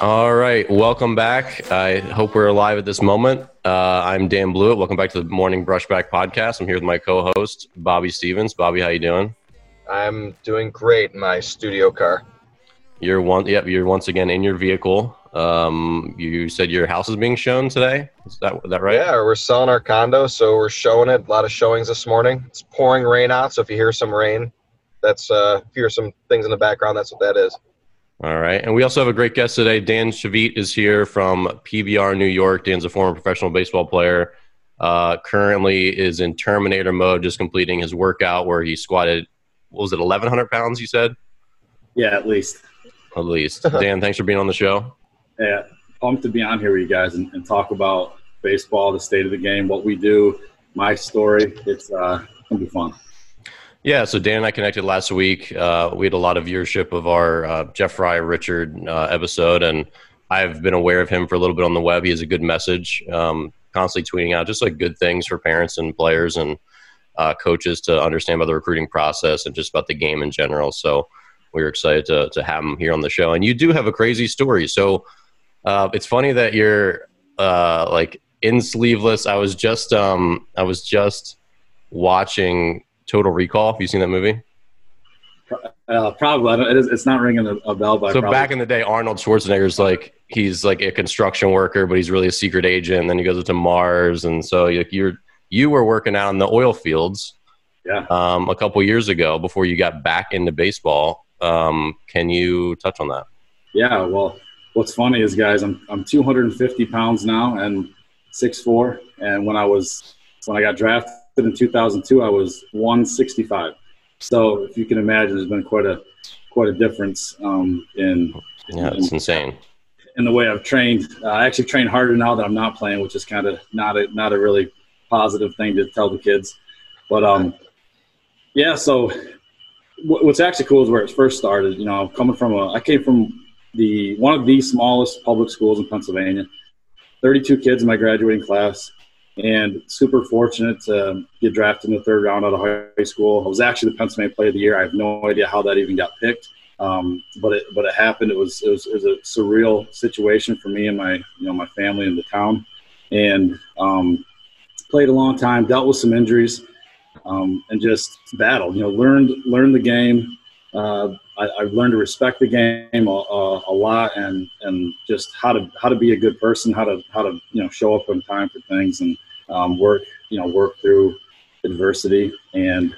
All right, welcome back. I hope we're alive at this moment. Uh, I'm Dan Blewett. Welcome back to the Morning Brushback Podcast. I'm here with my co-host Bobby Stevens. Bobby, how you doing? I'm doing great in my studio car. You're one. Yep, you're once again in your vehicle. Um, you said your house is being shown today. Is that is that right? Yeah, we're selling our condo, so we're showing it. A lot of showings this morning. It's pouring rain out, so if you hear some rain, that's uh, if you hear some things in the background, that's what that is. All right. And we also have a great guest today. Dan Cevette is here from PBR New York. Dan's a former professional baseball player. Uh, currently is in Terminator mode, just completing his workout where he squatted, what was it, 1,100 pounds, you said? Yeah, at least. At least. Dan, thanks for being on the show. Yeah, pumped to be on here with you guys and, and talk about baseball, the state of the game, what we do, my story. It's uh, going to be fun. Yeah, so Dan and I connected last week. Uh, we had a lot of viewership of our uh, Jeff Fry Richard uh, episode, and I've been aware of him for a little bit on the web. He has a good message, um, constantly tweeting out just like good things for parents and players and uh, coaches to understand about the recruiting process and just about the game in general. So we are excited to to have him here on the show. And you do have a crazy story. So uh, it's funny that you're uh, like in sleeveless. I was just um, I was just watching Total Recall. Have you seen that movie? Uh, probably. It is, it's not ringing a, bell. But so probably. back in the day, Arnold Schwarzenegger's like he's like a construction worker, but he's really a secret agent. And then he goes to Mars, and so you're you were working out in the oil fields, yeah, um, a couple years ago before you got back into baseball. Um, can you touch on that? Yeah. Well, what's funny is, guys, I'm I'm 250 pounds now and 6'4", and when I was when I got drafted in 2002, I was 165. So if you can imagine, there's been quite a quite a difference um, in yeah, it's in, insane in the way I've trained. Uh, I actually train harder now that I'm not playing, which is kind of not a not a really positive thing to tell the kids. But um, yeah. So what's actually cool is where it first started. You know, coming from a I came from the one of the smallest public schools in Pennsylvania. 32 kids in my graduating class and super fortunate to get drafted in the third round out of high school. I was actually the Pennsylvania Player of the Year. I have no idea how that even got picked, um, but it but it happened. It was, it was it was a surreal situation for me and my you know my family and the town, and um, played a long time, dealt with some injuries, um, and just battled. You know, learned learned the game. Uh, I, have learned to respect the game a, a, a, lot, and and just how to how to be a good person, how to how to you know show up on time for things, and um, work you know work through adversity. And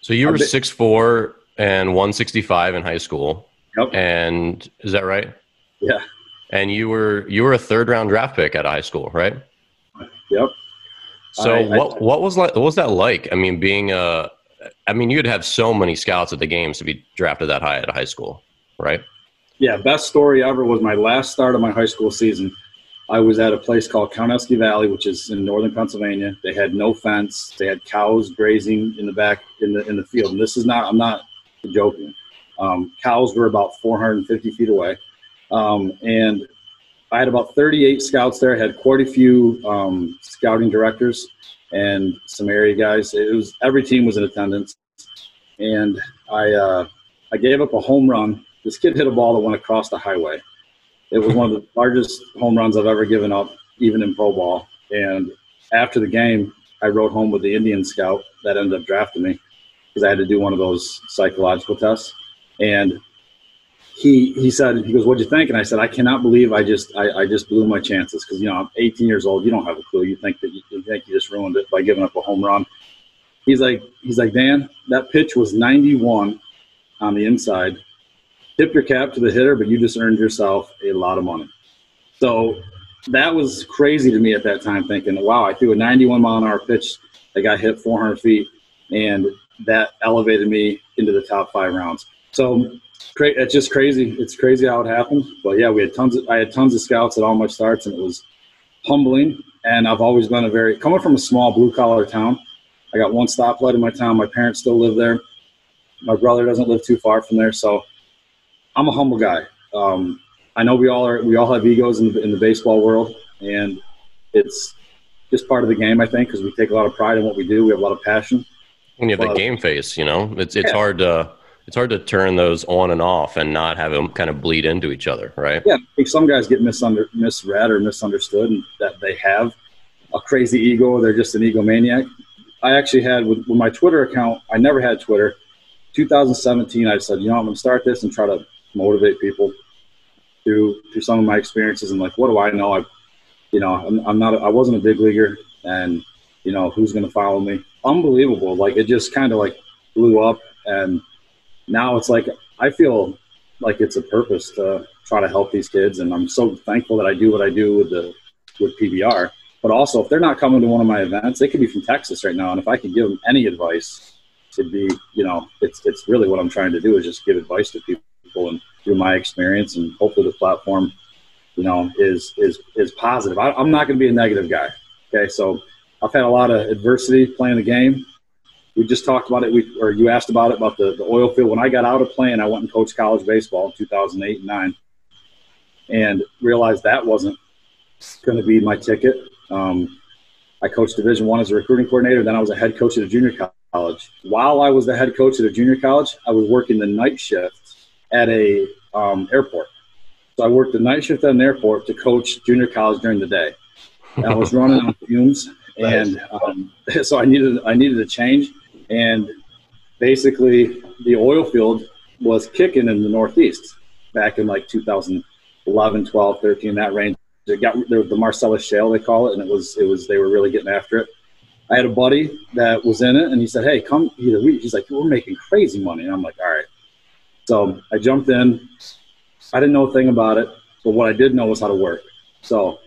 so you were six four and one sixty five in high school. Yep. And is that right? Yeah. And you were you were a third round draft pick at high school, right? Yep. So I, what I, what was like what was that like? I mean, being a I mean, you'd have so many scouts at the games to be drafted that high at a high school, right? Yeah, best story ever was my last start of my high school season. I was at a place called Cowanesque Valley, which is in northern Pennsylvania. They had no fence. They had cows grazing in the back in the in the field. And this is not I'm not joking. Um, cows were about 450 feet away, um, and I had about 38 scouts there. I had quite a few um, scouting directors and some area guys. It was every team was in attendance, and I uh, I gave up a home run. This kid hit a ball that went across the highway. It was one of the largest home runs I've ever given up, even in pro ball. And after the game, I rode home with the Indian scout that ended up drafting me because I had to do one of those psychological tests. And he he said he goes, "What'd you think?" And I said, "I cannot believe I just I, I just blew my chances because you know I'm 18 years old. You don't have a clue. You think that you, you think you just ruined it by giving up a home run." He's like he's like Dan, that pitch was 91 on the inside. Tip your cap to the hitter, but you just earned yourself a lot of money. So that was crazy to me at that time, thinking, "Wow, I threw a 91 mile an hour pitch that got hit 400 feet, and that elevated me into the top five rounds." So it's just crazy. It's crazy how it happened. But yeah, we had tons. Of, I had tons of scouts at all my starts, and it was humbling. And I've always been a very coming from a small blue collar town. I got one stoplight in my town. My parents still live there. My brother doesn't live too far from there, so I'm a humble guy. Um, I know we all are. We all have egos in the, in the baseball world, and it's just part of the game. I think because we take a lot of pride in what we do. We have a lot of passion. When you have the game face, you know, it's it's yeah. hard to it's hard to turn those on and off and not have them kind of bleed into each other, right? Yeah, I think some guys get misunder, misread or misunderstood, and that they have a crazy ego or they're just an egomaniac. I actually had with, with my Twitter account. I never had Twitter. 2017, I said, you know, I'm going to start this and try to motivate people through through some of my experiences and like, what do I know? I, you know, I'm, I'm not, I wasn't a big leaguer, and you know, who's to follow me? Unbelievable! Like it just kind of like blew up, and now it's like I feel like it's a purpose to try to help these kids, and I'm so thankful that I do what I do with the with PBR. But also, if they're not coming to one of my events, they could be from Texas right now, and if I could give them any advice, to be, you know, it's it's really what I'm trying to do is just give advice to people and through my experience, and hopefully the platform, you know, is is is positive. I, I'm not going to be a negative guy. Okay, so I've had a lot of adversity playing the game. We just talked about it. We or you asked about it about the, the oil field. When I got out of playing, I went and coached college baseball in 2008 and nine, and realized that wasn't going to be my ticket. Um, I coached Division One as a recruiting coordinator. Then I was a head coach at a junior college. While I was the head coach at a junior college, I was working the night shift at a um, airport. So I worked the night shift at an airport to coach junior college during the day. And I was running on fumes, and um, so I needed I needed a change. And basically, the oil field was kicking in the Northeast back in like 2011, 12, 13, that range. It got there the Marcellus Shale, they call it, and it was it was they were really getting after it. I had a buddy that was in it, and he said, "Hey, come." He's like, "We're making crazy money," and I'm like, "All right." So I jumped in. I didn't know a thing about it, but what I did know was how to work. So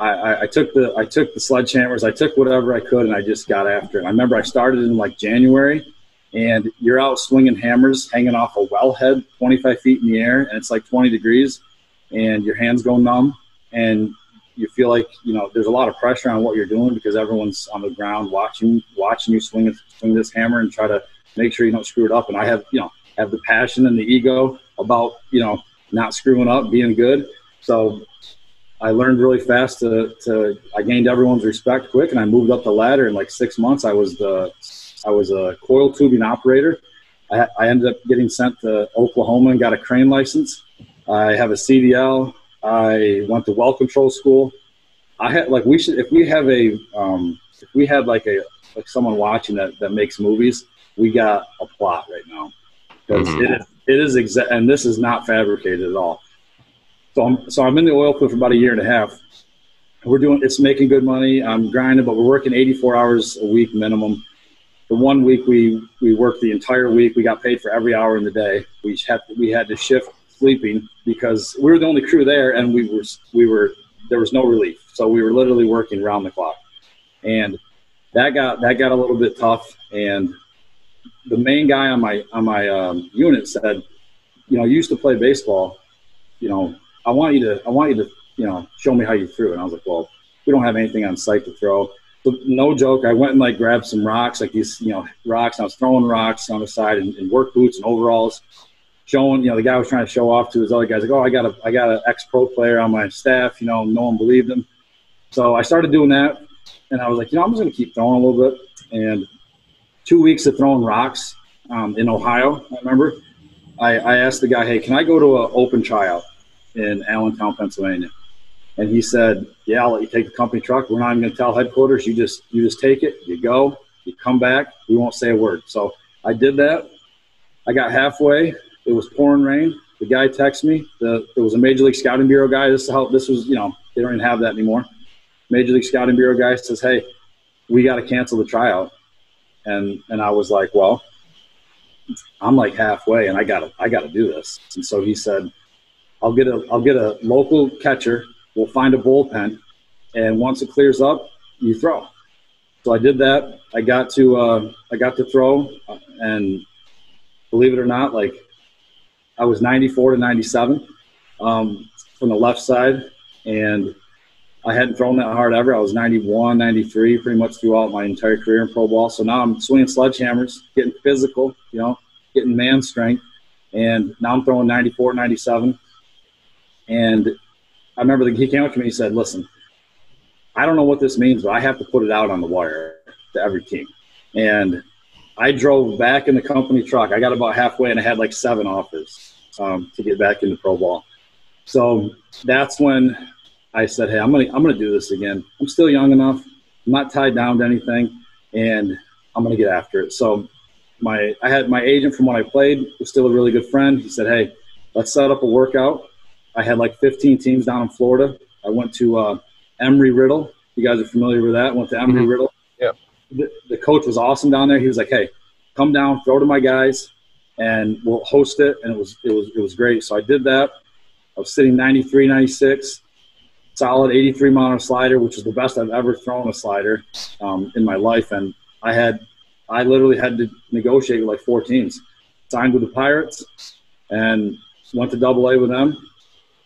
I, I, I, took the I took the sledgehammers, I took whatever I could, and I just got after it. I remember I started in like January, and you're out swinging hammers, hanging off a wellhead, 25 feet in the air, and it's like 20 degrees, and your hands go numb, and you feel like you know there's a lot of pressure on what you're doing because everyone's on the ground watching watching you swing swing this hammer and try to make sure you don't screw it up. And I have you know have the passion and the ego about you know not screwing up, being good. So I learned really fast to, to I gained everyone's respect quick, and I moved up the ladder in like six months. I was the I was a coil tubing operator. I, I ended up getting sent to Oklahoma and got a crane license. I have a CDL. I went to well control school. I had like we should if we have a um, if we had like a like someone watching that that makes movies, we got a plot right now mm-hmm. it is it is exact and this is not fabricated at all. So I'm so I'm in the oil field for about a year and a half. We're doing it's making good money. I'm grinding, but we're working 84 hours a week minimum. The one week we we worked the entire week. We got paid for every hour in the day. We had we had to shift sleeping because we were the only crew there, and we were we were there was no relief, so we were literally working round the clock, and that got that got a little bit tough. And the main guy on my on my um, unit said, you know, you used to play baseball, you know, I want you to I want you to you know show me how you threw. And I was like, well, we don't have anything on site to throw. So no joke, I went and like grabbed some rocks, like these you know rocks. I was throwing rocks on the side in, in work boots and overalls showing, you know, the guy was trying to show off to his other guys, like, oh, I got a, I got an ex-pro player on my staff. You know, no one believed him. So I started doing that, and I was like, you know, I'm just going to keep throwing a little bit. And two weeks of throwing rocks um, in Ohio, I remember, I, I asked the guy, hey, can I go to an open tryout in Allentown, Pennsylvania? And he said, yeah, I'll let you take the company truck. We're not even going to tell headquarters. You just, you just take it. You go. You come back. We won't say a word. So I did that. I got halfway it was pouring rain. The guy texted me. The, there was a Major League Scouting Bureau guy. This is how this was. You know, they don't even have that anymore. Major League Scouting Bureau guy says, "Hey, we got to cancel the tryout." And and I was like, "Well, I'm like halfway, and I got to I got to do this." And so he said, "I'll get a I'll get a local catcher. We'll find a bullpen, and once it clears up, you throw." So I did that. I got to uh, I got to throw, and believe it or not, like I was 94 to 97 um, from the left side, and I hadn't thrown that hard ever. I was 91, 93 pretty much throughout my entire career in pro ball. So now I'm swinging sledgehammers, getting physical, you know, getting man strength, and now I'm throwing 94, 97. And I remember the, he came up to me and he said, "Listen, I don't know what this means, but I have to put it out on the wire to every team." And I drove back in the company truck. I got about halfway and I had like seven offers um, to get back into pro ball. So that's when I said, "Hey, I'm gonna I'm gonna do this again. I'm still young enough. I'm not tied down to anything, and I'm gonna get after it." So my I had my agent from when I played was still a really good friend. He said, "Hey, let's set up a workout." I had like 15 teams down in Florida. I went to uh, Embry Riddle. You guys are familiar with that? Went to Embry mm-hmm. Riddle. Yeah. The, the coach was awesome down there. He was like, "Hey, come down, throw to my guys, and we'll host it." And it was it was it was great. So I did that. I was sitting 93, 96, solid 83 mile slider, which is the best I've ever thrown a slider um, in my life. And I had I literally had to negotiate with like four teams. Signed with the Pirates and went to Double A with them.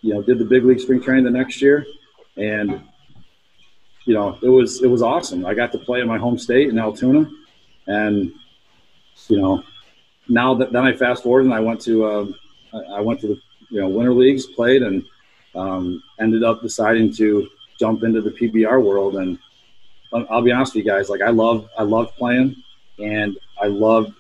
You know, did the big league spring training the next year, and you know it was it was awesome. I got to play in my home state in Altoona, and you know now that then I fast forward and I went to uh, I went to the you know winter leagues, played, and um, ended up deciding to jump into the PBR world. And I'll be honest with you guys, like I love I love playing and I loved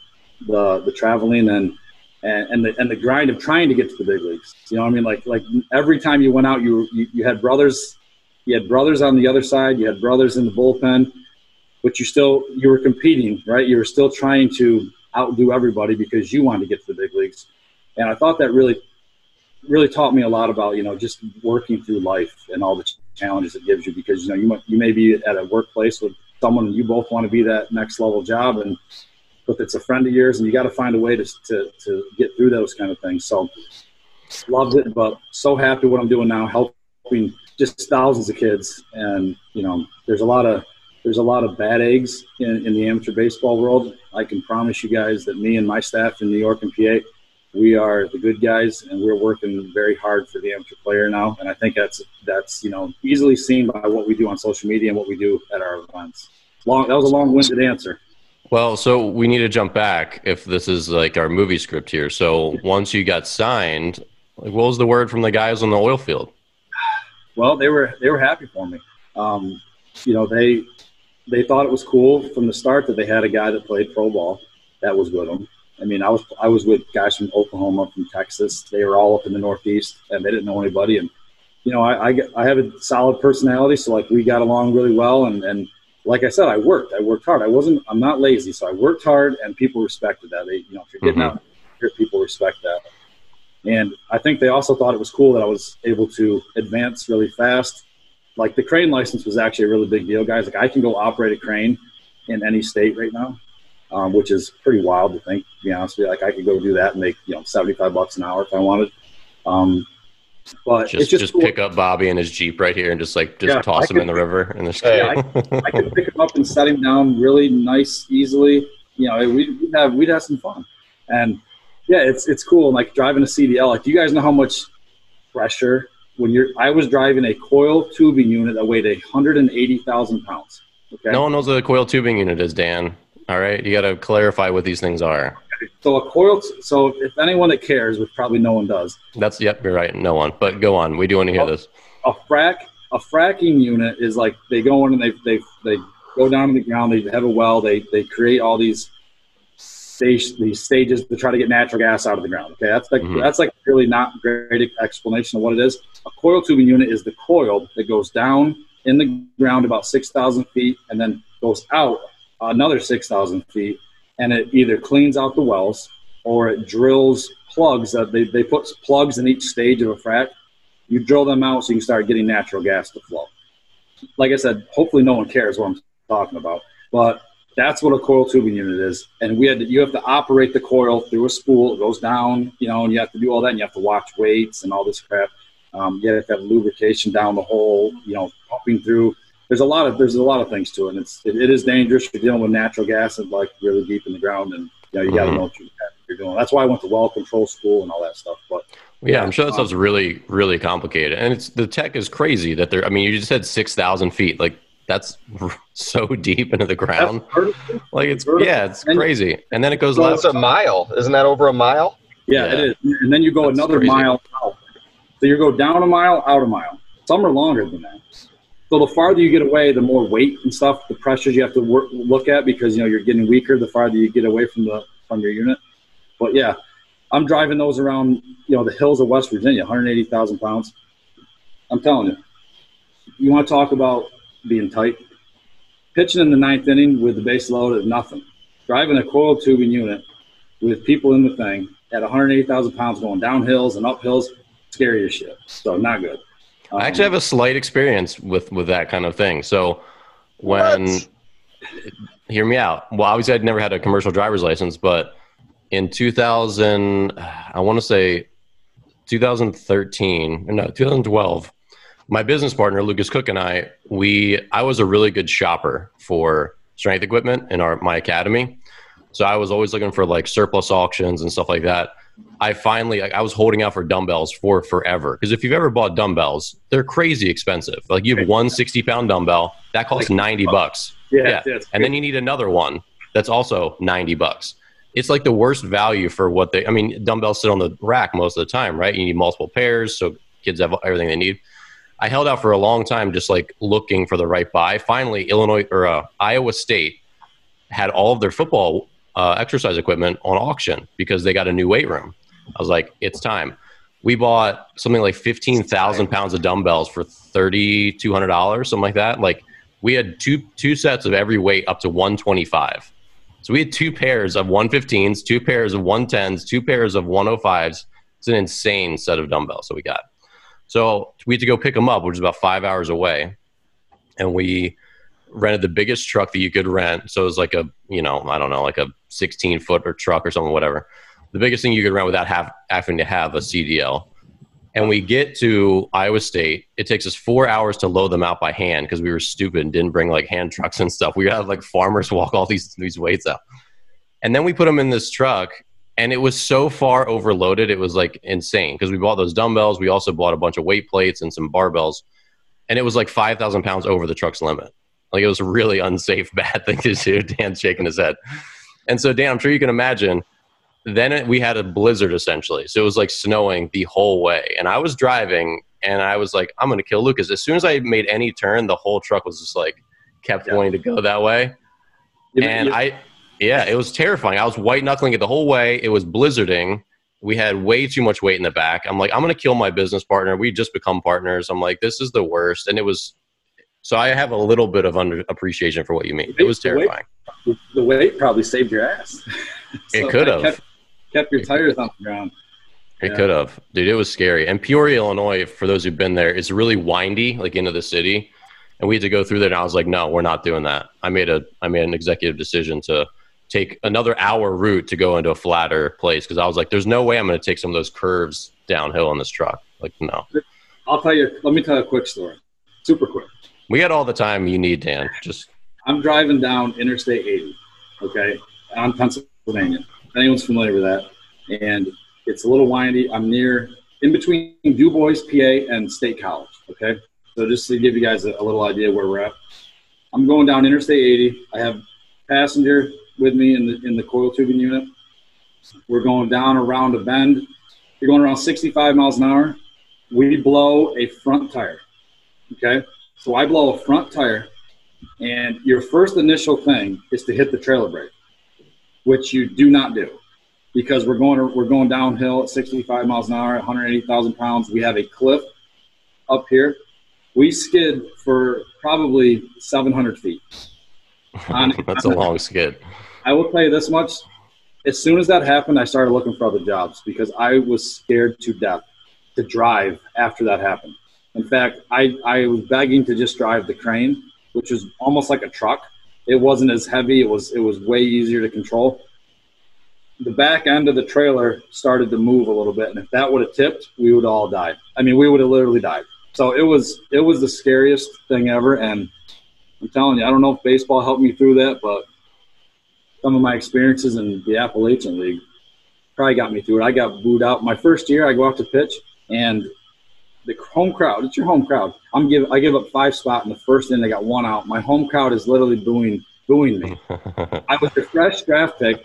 the the traveling and and and the, and the grind of trying to get to the big leagues. You know, what I mean, like like every time you went out, you, you you had brothers, you had brothers on the other side, you had brothers in the bullpen, but you still you were competing, right? You were still trying to outdo everybody because you wanted to get to the big leagues. And I thought that really really taught me a lot about you know just working through life and all the challenges it gives you because you know you might, you may be at a workplace with someone you both want to be that next level job and but it's a friend of yours and you got to find a way to, to, to get through those kind of things. So loved it but so happy what i'm doing now helping just thousands of kids and you know there's a lot of there's a lot of bad eggs in, in the amateur baseball world. I can promise you guys that me and my staff in new york and pa we are the good guys and we're working very hard for the amateur player now. And i think that's that's you know easily seen by what we do on social media and what we do at our events. Long that was a long-winded answer. Well so we need to jump back if this is like our movie script here. So once you got signed like what was the word from the guys on the oil field? Well they were they were happy for me. Um, you know they they thought it was cool from the start that they had a guy that played pro ball. That was with them I mean, I was I was with guys from Oklahoma, from Texas. They were all up in the Northeast, and they didn't know anybody. And you know, I I, I have a solid personality, so like we got along really well. And and like I said, I worked. I worked hard. I wasn't. I'm not lazy, so I worked hard, and people respected that. They, you know, if you're getting mm-hmm. out, people respect that. And I think they also thought it was cool that I was able to advance really fast. Like the crane license was actually a really big deal, guys. Like I can go operate a crane in any state right now um, which is pretty wild to think. To be honest with you, like I could go do that and make you know seventy five bucks an hour if I wanted. Um, but just just, just cool. pick up Bobby in his jeep right here and just like just yeah, toss I him could, in the river and just yeah, I, I could pick him up and set him down really nice, easily. You know, we'd, we'd have we'd have some fun, and yeah, it's it's cool. Like driving a CDL. Like, do you guys know how much pressure when you're? I was driving a coil tubing unit that weighed 180,000 pounds. Okay. No one knows what a coil tubing unit is, Dan. All right, you got to clarify what these things are. So a coil. So if anyone that cares, which probably no one does. That's yep. You're right. No one. But go on. We do want to hear a, this. A frac. A fracking unit is like they go in and they they they go down to the ground. They have a well. They they create all these stage, these stages to try to get natural gas out of the ground. Okay, that's like mm-hmm. that's like really not great explanation of what it is. A coil tubing unit is the coil that goes down in the ground about six thousand feet and then goes out another 6,000 feet, and it either cleans out the wells or it drills plugs. That they, they put plugs in each stage of a frac. You drill them out so you can start getting natural gas to flow. Like I said, hopefully no one cares what I'm talking about, but that's what a coil tubing unit is. And we had to, you have to operate the coil through a spool. It goes down, you know, and you have to do all that. And you have to watch weights and all this crap. Um, you have to have lubrication down the hole, you know, pumping through there's a lot of there's a lot of things to it. And it's it, it is dangerous. You're dealing with natural gas and like really deep in the ground, and you know you got to mm-hmm. know what you're doing. That's why I went to well control school and all that stuff. But yeah, I'm sure that stuff's really really complicated, and it's the tech is crazy that they're. I mean, you just said six thousand feet, like that's so deep into the ground. Like it's yeah, it's crazy, and then it goes. So it's a mile, isn't that over a mile? Yeah, yeah. it is, and then you go that's another crazy. mile out. So you go down a mile, out a mile. Some are longer than that. So the farther you get away, the more weight and stuff, the pressures you have to work, look at because you know you're getting weaker the farther you get away from the from your unit. But yeah, I'm driving those around you know the hills of West Virginia, 180,000 pounds. I'm telling you, you want to talk about being tight? Pitching in the ninth inning with the base load at nothing, driving a coil tubing unit with people in the thing at 180,000 pounds going down hills and up hills, scary as shit. So not good. Um, I actually have a slight experience with with that kind of thing. So when what? hear me out. Well, obviously I'd never had a commercial driver's license, but in 2000, I want to say 2013, no, 2012, my business partner Lucas Cook and I, we I was a really good shopper for strength equipment in our my academy. So I was always looking for like surplus auctions and stuff like that. I finally I was holding out for dumbbells for forever because if you've ever bought dumbbells, they're crazy expensive. Like you have one 60 pound dumbbell that costs 90 bucks. Yeah, yeah. and then you need another one that's also 90 bucks. It's like the worst value for what they. I mean, dumbbells sit on the rack most of the time, right? You need multiple pairs, so kids have everything they need. I held out for a long time, just like looking for the right buy. Finally, Illinois or uh, Iowa State had all of their football uh, exercise equipment on auction because they got a new weight room. I was like, it's time. We bought something like 15,000 pounds of dumbbells for $3,200, something like that. Like we had two, two sets of every weight up to 125. So we had two pairs of 115s, two pairs of 110s, two pairs of 105s. It's an insane set of dumbbells that we got. So we had to go pick them up, which is about five hours away. And we rented the biggest truck that you could rent. So it was like a, you know, I don't know, like a 16 foot or truck or something, whatever. The biggest thing you could rent without have, having to have a CDL. And we get to Iowa State. It takes us four hours to load them out by hand because we were stupid and didn't bring like hand trucks and stuff. We had like farmers walk all these these weights out. And then we put them in this truck and it was so far overloaded it was like insane because we bought those dumbbells we also bought a bunch of weight plates and some barbells and it was like 5000 pounds over the truck's limit like it was a really unsafe, bad thing to do. Dan's shaking his head. And so, Dan, I'm sure you can imagine. Then it, we had a blizzard essentially. So it was like snowing the whole way. And I was driving and I was like, I'm going to kill Lucas. As soon as I made any turn, the whole truck was just like, kept yeah. wanting to go that way. and I, yeah, it was terrifying. I was white knuckling it the whole way. It was blizzarding. We had way too much weight in the back. I'm like, I'm going to kill my business partner. We just become partners. I'm like, this is the worst. And it was so I have a little bit of under appreciation for what you mean. It was terrifying. The weight, the weight probably saved your ass. so it could have kept, kept, your tires on the ground. It yeah. could have, dude. It was scary. And Peoria, Illinois, for those who've been there, it's really windy, like into the city. And we had to go through there. And I was like, no, we're not doing that. I made a, I made an executive decision to take another hour route to go into a flatter place because I was like, there's no way I'm going to take some of those curves downhill on this truck. Like, no. I'll tell you. Let me tell you a quick story. Super quick. We got all the time you need, Dan. Just I'm driving down Interstate 80, okay, on Pennsylvania. If anyone's familiar with that, and it's a little windy. I'm near in between Du Bois, PA, and State College. Okay, so just to give you guys a, a little idea where we're at, I'm going down Interstate 80. I have passenger with me in the in the coil tubing unit. We're going down around a bend. You're going around 65 miles an hour. We blow a front tire. Okay. So I blow a front tire, and your first initial thing is to hit the trailer brake, which you do not do because we're going we're going downhill at 65 miles an hour, 180,000 pounds. We have a cliff up here. We skid for probably 700 feet. On, That's a long skid. I will tell you this much: as soon as that happened, I started looking for other jobs because I was scared to death to drive after that happened. In fact, I, I was begging to just drive the crane, which was almost like a truck. It wasn't as heavy. It was it was way easier to control. The back end of the trailer started to move a little bit, and if that would have tipped, we would all die. I mean, we would have literally died. So it was it was the scariest thing ever, and I'm telling you, I don't know if baseball helped me through that, but some of my experiences in the Appalachian League probably got me through it. I got booed out my first year. I go out to pitch, and the home crowd. It's your home crowd. I'm give I give up five spot in the first inning. They got one out. My home crowd is literally booing booing me. I was a fresh draft pick.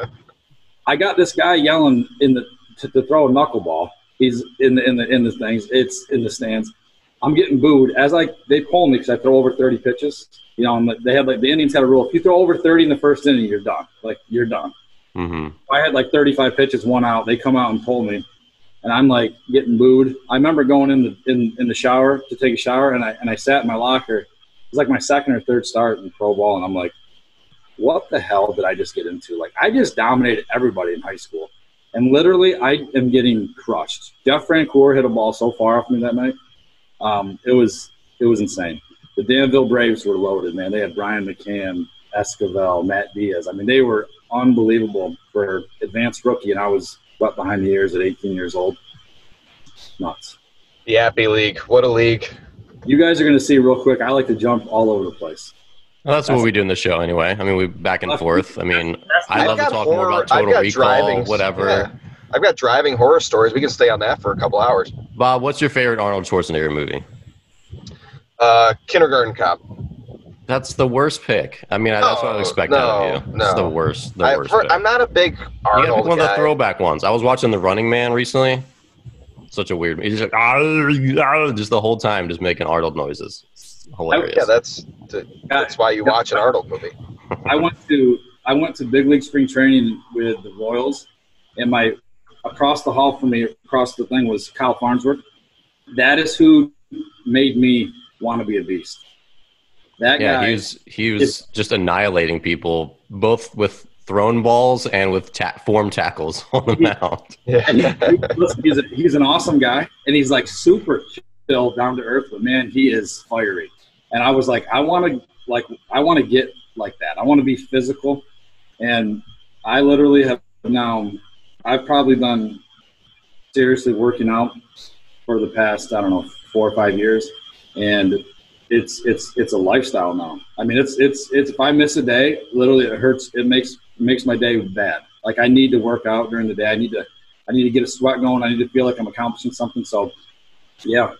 I got this guy yelling in the to, to throw a knuckleball. He's in the in the in the things. It's in the stands. I'm getting booed as I they pull me because I throw over 30 pitches. You know, I'm, they had like the Indians had a rule: if you throw over 30 in the first inning, you're done. Like you're done. Mm-hmm. I had like 35 pitches, one out. They come out and pull me, and I'm like getting booed. I remember going in the in, in the shower to take a shower, and I and I sat in my locker. It was like my second or third start in pro ball, and I'm like, what the hell did I just get into? Like I just dominated everybody in high school, and literally I am getting crushed. Jeff Francoeur hit a ball so far off me that night. Um, it was it was insane. The Danville Braves were loaded, man. They had Brian McCann, Esquivel, Matt Diaz. I mean, they were unbelievable for advanced rookie, and I was wet behind the ears at 18 years old. Nuts. The Appy League. What a league. You guys are going to see real quick. I like to jump all over the place. Well, that's, what we do in the show anyway. I mean, we back and forth. I mean, I love to got talk more about Total got Recall, driving- whatever. yeah. I've got driving horror stories. We can stay on that for a couple hours. Bob, what's your favorite Arnold Schwarzenegger movie? Uh, kindergarten Cop. That's the worst pick. I mean, I that's what I No, expect out no, of you. It's no. the worst. The I, worst. for, pick. I'm not a big you gotta Arnold pick one of the throwback ones. I was watching The Running Man recently. Such a weird. He's just like "Ah, ah," just the whole time, just making Arnold noises. It's hilarious. yeah, that's that's why you watch an Arnold movie. I went to I went to big league spring training with the Royals, and my across the hall from me, across the thing was Kyle Farnsworth. That is who made me want to be a beast. That yeah, guy. he was he was just annihilating people, both with thrown balls and with ta- form tackles on the mound. Yeah. He, he- he's, a, he's an awesome guy, and he's like super chill, down to earth. But man, he is fiery. And I was like, I want to like, I want to get like that. I want to be physical, and I literally have now. I've probably done seriously working out for the past I don't know four or five years, and it's it's it's a lifestyle now. I mean, it's it's it's if I miss a day, literally it hurts. It makes makes my day bad. Like I need to work out during the day. I need to I need to get a sweat going. I need to feel like I'm accomplishing something. So, yeah,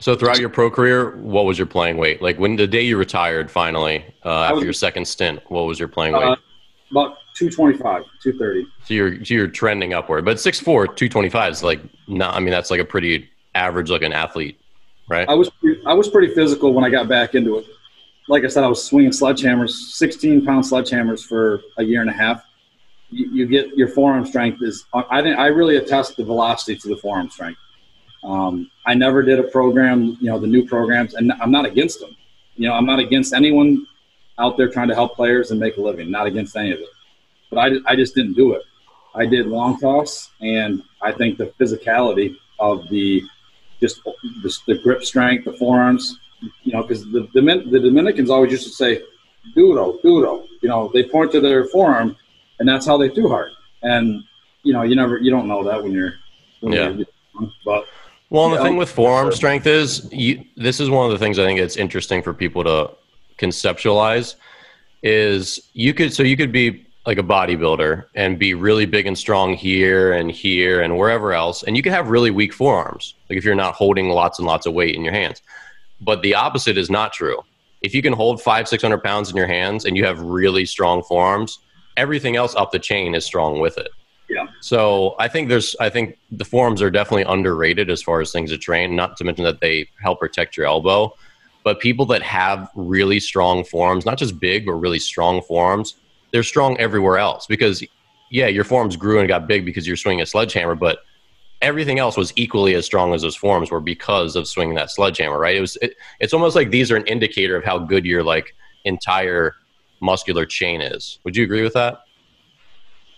So throughout your pro career, what was your playing weight? Like when the day you retired finally uh, after was- your second stint, what was your playing uh, weight? about 225, 230. So you're so you're trending upward, but 6'4", 225 is like not. I mean, that's like a pretty average looking athlete, right? I was I was pretty physical when I got back into it. Like I said, I was swinging sledgehammers, 16 pound sledgehammers for a year and a half. You, you get your forearm strength is. I didn't. I really attest the velocity to the forearm strength. Um, I never did a program, you know, the new programs, and I'm not against them. You know, I'm not against anyone out there trying to help players and make a living. Not against any of it. But I, I just didn't do it. I did long toss, and I think the physicality of the just the, the grip strength, the forearms, you know, because the, the the Dominicans always used to say, "Duro, duro." You know, they point to their forearm, and that's how they threw hard. And you know, you never, you don't know that when you're, when Yeah. you're but Well, and the Yeah. thing with forearm strength is you, this is one of the things I think it's interesting for people to conceptualize is you could so you could be like a bodybuilder and be really big and strong here and here and wherever else and you can have really weak forearms like if you're not holding lots and lots of weight in your hands but the opposite is not true if you can hold five six hundred pounds in your hands and you have really strong forearms everything else up the chain is strong with it Yeah. so I think there's, I think the forums are definitely underrated as far as things to train. Not to mention that they help protect your elbow. But people that have really strong forearms, not just big but really strong forearms, they're strong everywhere else. Because yeah, your forms grew and got big because you're swinging a sledgehammer, but everything else was equally as strong as those forms were because of swinging that sledgehammer. Right? It was. It, it's almost like these are an indicator of how good your like entire muscular chain is. Would you agree with that?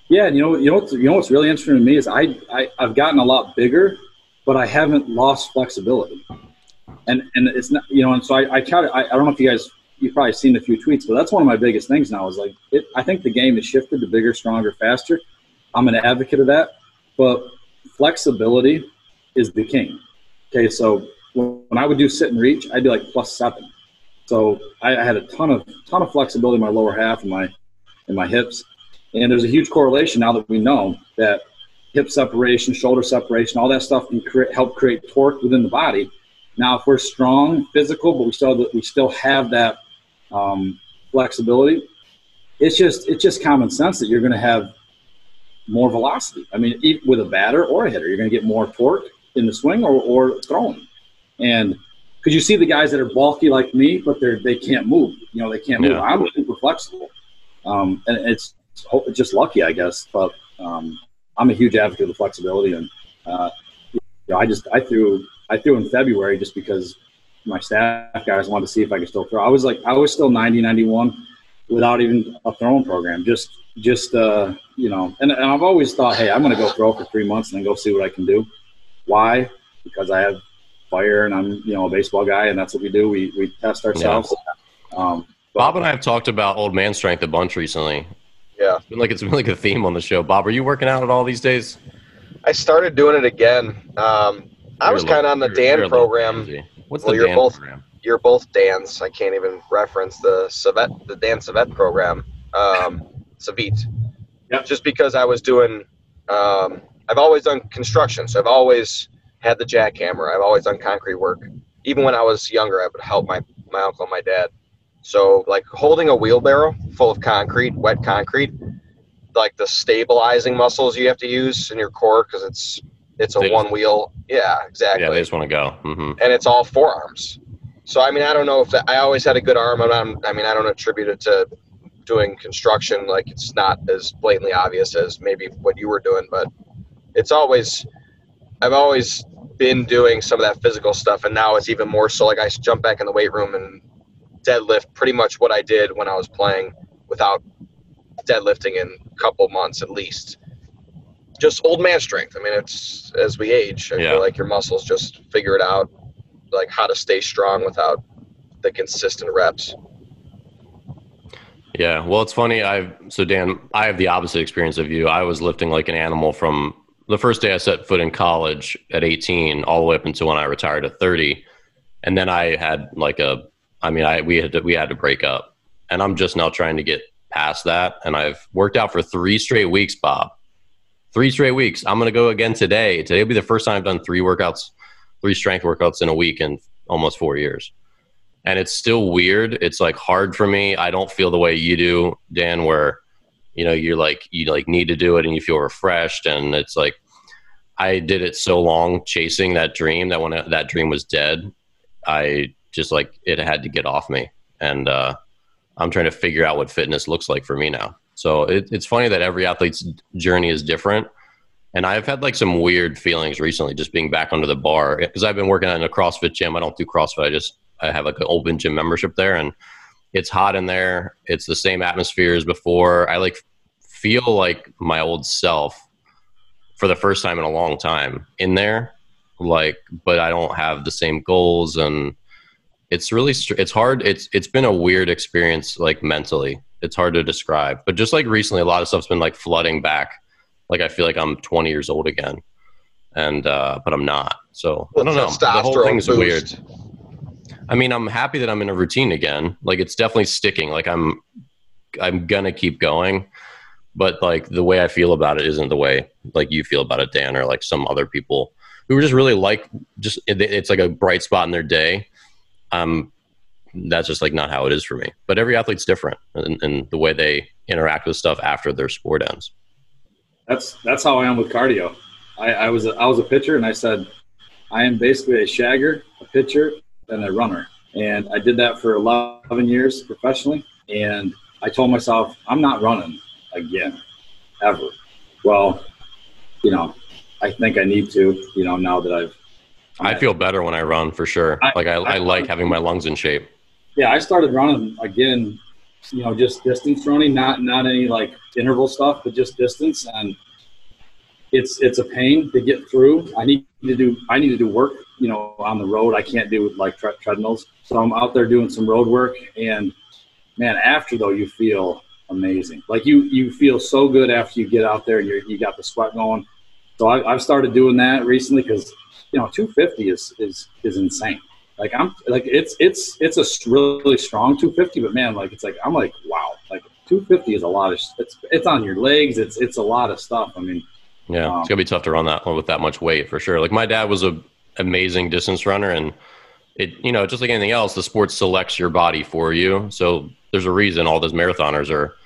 Yeah, and you know, you know, what's, you know what's really interesting to me is I, I I've gotten a lot bigger, but I haven't lost flexibility, and and it's not you know, and so I I, count, I I don't know if you guys you've probably seen a few tweets, but that's one of my biggest things now is like it, I think the game has shifted to bigger, stronger, faster. I'm an advocate of that, but flexibility is the king. Okay, so when I would do sit and reach, I'd be like plus seven. So I, I had a ton of ton of flexibility in my lower half and my in my hips. And there's a huge correlation now that we know that hip separation, shoulder separation, all that stuff can create, help create torque within the body. Now, if we're strong, physical, but we still we still have that um, flexibility, it's just it's just common sense that you're going to have more velocity. I mean, with a batter or a hitter, you're going to get more torque in the swing or, or throwing. And because you see the guys that are bulky like me, but they're they can't move. You know, they can't move. Yeah. I'm super flexible, um, and it's just lucky, I guess. But um, I'm a huge advocate of the flexibility, and uh, you know, I just I threw I threw in February just because my staff guys wanted to see if I could still throw. I was like I was still 90, 91 without even a throwing program. Just just uh, you know, and, and I've always thought, hey, I'm going to go throw for three months and then go see what I can do. Why? Because I have fire and I'm you know a baseball guy and that's what we do. We we test ourselves. Yeah. Um, Bob and I have talked about old man strength a bunch recently. Yeah, it's been like it's been like a theme on the show. Bob, are you working out at all these days? I started doing it again. Um, I was kind of on the Dan program. What's well, the Dan both, program? You're both Dan's. I can't even reference the Cevette, the Dan Cevette program. Um, Cevette. Yep. Just because I was doing, um, I've always done construction, so I've always had the jackhammer. I've always done concrete work. Even when I was younger, I would help my, my uncle and my dad. So, like holding a wheelbarrow full of concrete, wet concrete, like the stabilizing muscles you have to use in your core because it's it's a they one just, wheel. Yeah, exactly. Yeah, they just want to go. Mm-hmm. And it's all forearms. So I mean, I don't know if that, I always had a good arm. I'm, I mean, I don't attribute it to doing construction. Like it's not as blatantly obvious as maybe what you were doing, but it's always I've always been doing some of that physical stuff, and now it's even more so. Like I jump back in the weight room and deadlift pretty much what I did when I was playing without deadlifting in a couple months at least. Just old man strength. I mean, it's as we age, I yeah. feel like your muscles just figure it out, like how to stay strong without the consistent reps. Yeah, well, it's funny. I've so Dan, I have the opposite experience of you. I was lifting like an animal from the first day I set foot in college at 18, all the way up until when I retired at 30, and then I had like a, I mean, I we had to we had to break up, and I'm just now trying to get past that, and I've worked out for three straight weeks, Bob. Three straight weeks. I'm gonna go again today. Today will be the first time I've done three workouts, three strength workouts in a week in almost four years. And it's still weird. It's like hard for me. I don't feel the way you do, Dan, where you know you're like you like need to do it and you feel refreshed and it's like i did it so long chasing that dream that when that dream was dead i just like it had to get off me and uh, i'm trying to figure out what fitness looks like for me now so it, it's funny that every athlete's journey is different and i've had like some weird feelings recently just being back under the bar because i've been working in a crossfit gym i don't do crossfit i just i have like an open gym membership there and it's hot in there. It's the same atmosphere as before. I like feel like my old self for the first time in a long time in there. Like, but I don't have the same goals, and it's really it's hard. It's it's been a weird experience, like mentally. It's hard to describe. But just like recently, a lot of stuff's been like flooding back. Like I feel like I'm 20 years old again, and uh, but I'm not. So I don't know. The whole thing's boost. weird I mean, I'm happy that I'm in a routine again. Like it's definitely sticking. Like I'm, I'm gonna keep going, but like the way I feel about it isn't the way like you feel about it, Dan, or like some other people who are just really like just it's like a bright spot in their day. Um, that's just like not how it is for me. But every athlete's different in, in the way they interact with stuff after their sport ends. That's that's how I am with cardio. I, I was a, I was a pitcher, and I said I am basically a shagger, a pitcher, and a runner. And I did that for 11 years professionally. And I told myself, I'm not running again, ever. Well, you know, I think I need to, you know, now that I've. I feel better when I run for sure. I, like I, I, I like having my lungs in shape. Yeah, I started running again, you know, just distance running, not not any like interval stuff, but just distance. And it's it's a pain to get through. I need to do I need to do work you know, on the road. I can't do with like tre- treadmills. So I'm out there doing some road work and man, after though, you feel amazing. Like you, you feel so good after you get out there and you you got the sweat going. So I, I've started doing that recently because, you know, 250 is, is, is insane. Like I'm like, it's, it's, it's a really strong 250, but man, like, it's like, I'm like, wow, like 250 is a lot of, it's, it's on your legs. It's, it's a lot of stuff. I mean, yeah, um, it's gonna be tough to run that with that much weight for sure. Like my dad was a amazing distance runner and it you know just like anything else the sport selects your body for you so there's a reason all those marathoners are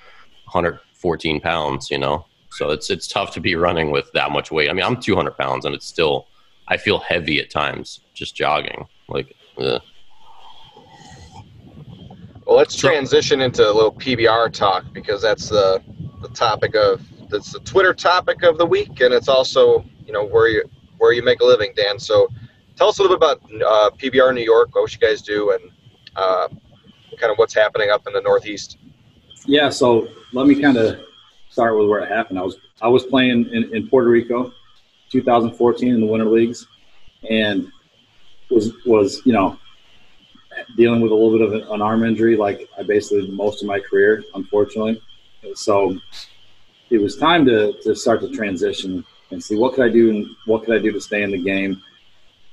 114 pounds you know so it's it's tough to be running with that much weight i mean i'm 200 pounds and it's still i feel heavy at times just jogging like Yeah. Well, let's transition into a little PBR talk because that's the the topic of that's the Twitter topic of the week, and it's also you know where you where you make a living, Dan. So, tell us a little bit about uh, PBR New York, what you guys do, and uh, kind of what's happening up in the Northeast. Yeah, so let me kind of start with where it happened. I was I was playing in, in Puerto Rico, 2014 in the Winter Leagues, and was was you know dealing with a little bit of an arm injury, like I basically most of my career, unfortunately. So it was time to, to start to transition and see what could I do and what could I do to stay in the game.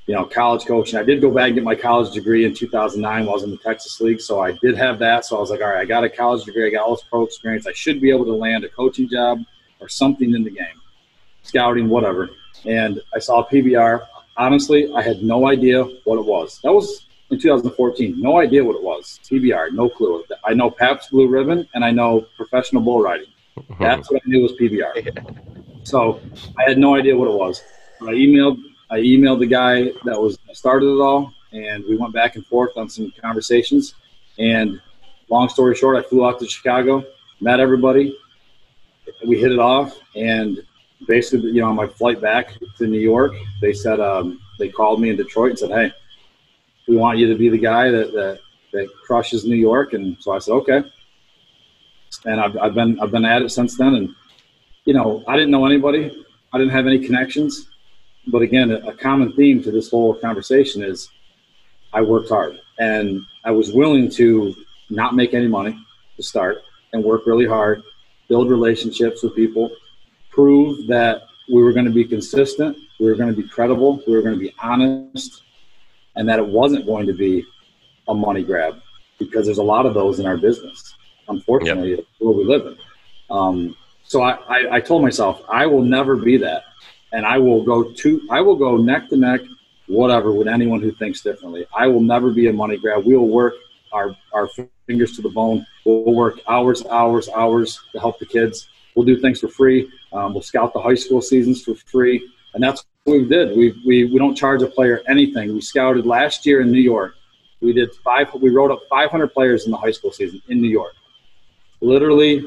You know, college coaching. I did go back and get my college degree in 2009 while I was in the Texas League, so I did have that. So I was like, all right, I got a college degree, I got all this pro experience. I should be able to land a coaching job or something in the game, scouting, whatever. And I saw PBR. Honestly, I had no idea what it was. That was in 2014. No idea what it was. PBR, no clue. I know Pabst Blue Ribbon and I know professional bull riding. Mm-hmm. That's what I knew was PBR. So I had no idea what it was. I emailed I emailed the guy that was started it all, and we went back and forth on some conversations. And long story short, I flew out to Chicago, met everybody, we hit it off, and basically, you know, on my flight back to New York, they said um, they called me in Detroit and said, "Hey, we want you to be the guy that that, that crushes New York." And so I said, "Okay." And I've, I've been I've been at it since then, and you know, I didn't know anybody, I didn't have any connections, but again, a, a common theme to this whole conversation is I worked hard, and I was willing to not make any money to start and work really hard, build relationships with people, prove that we were going to be consistent, we were going to be credible, we were going to be honest, and that it wasn't going to be a money grab because there's a lot of those in our business. Unfortunately, yep. where we live in. Um, so I, I, I told myself I will never be that, and I will go to I will go neck to neck, whatever, with anyone who thinks differently. I will never be a money grab. We will work our our fingers to the bone. We'll work hours, hours, hours to help the kids. We'll do things for free. Um, we'll scout the high school seasons for free, and that's what we did. We, we we don't charge a player anything. We scouted last year in New York. We did five. We wrote up 500 players in the high school season in New York. Literally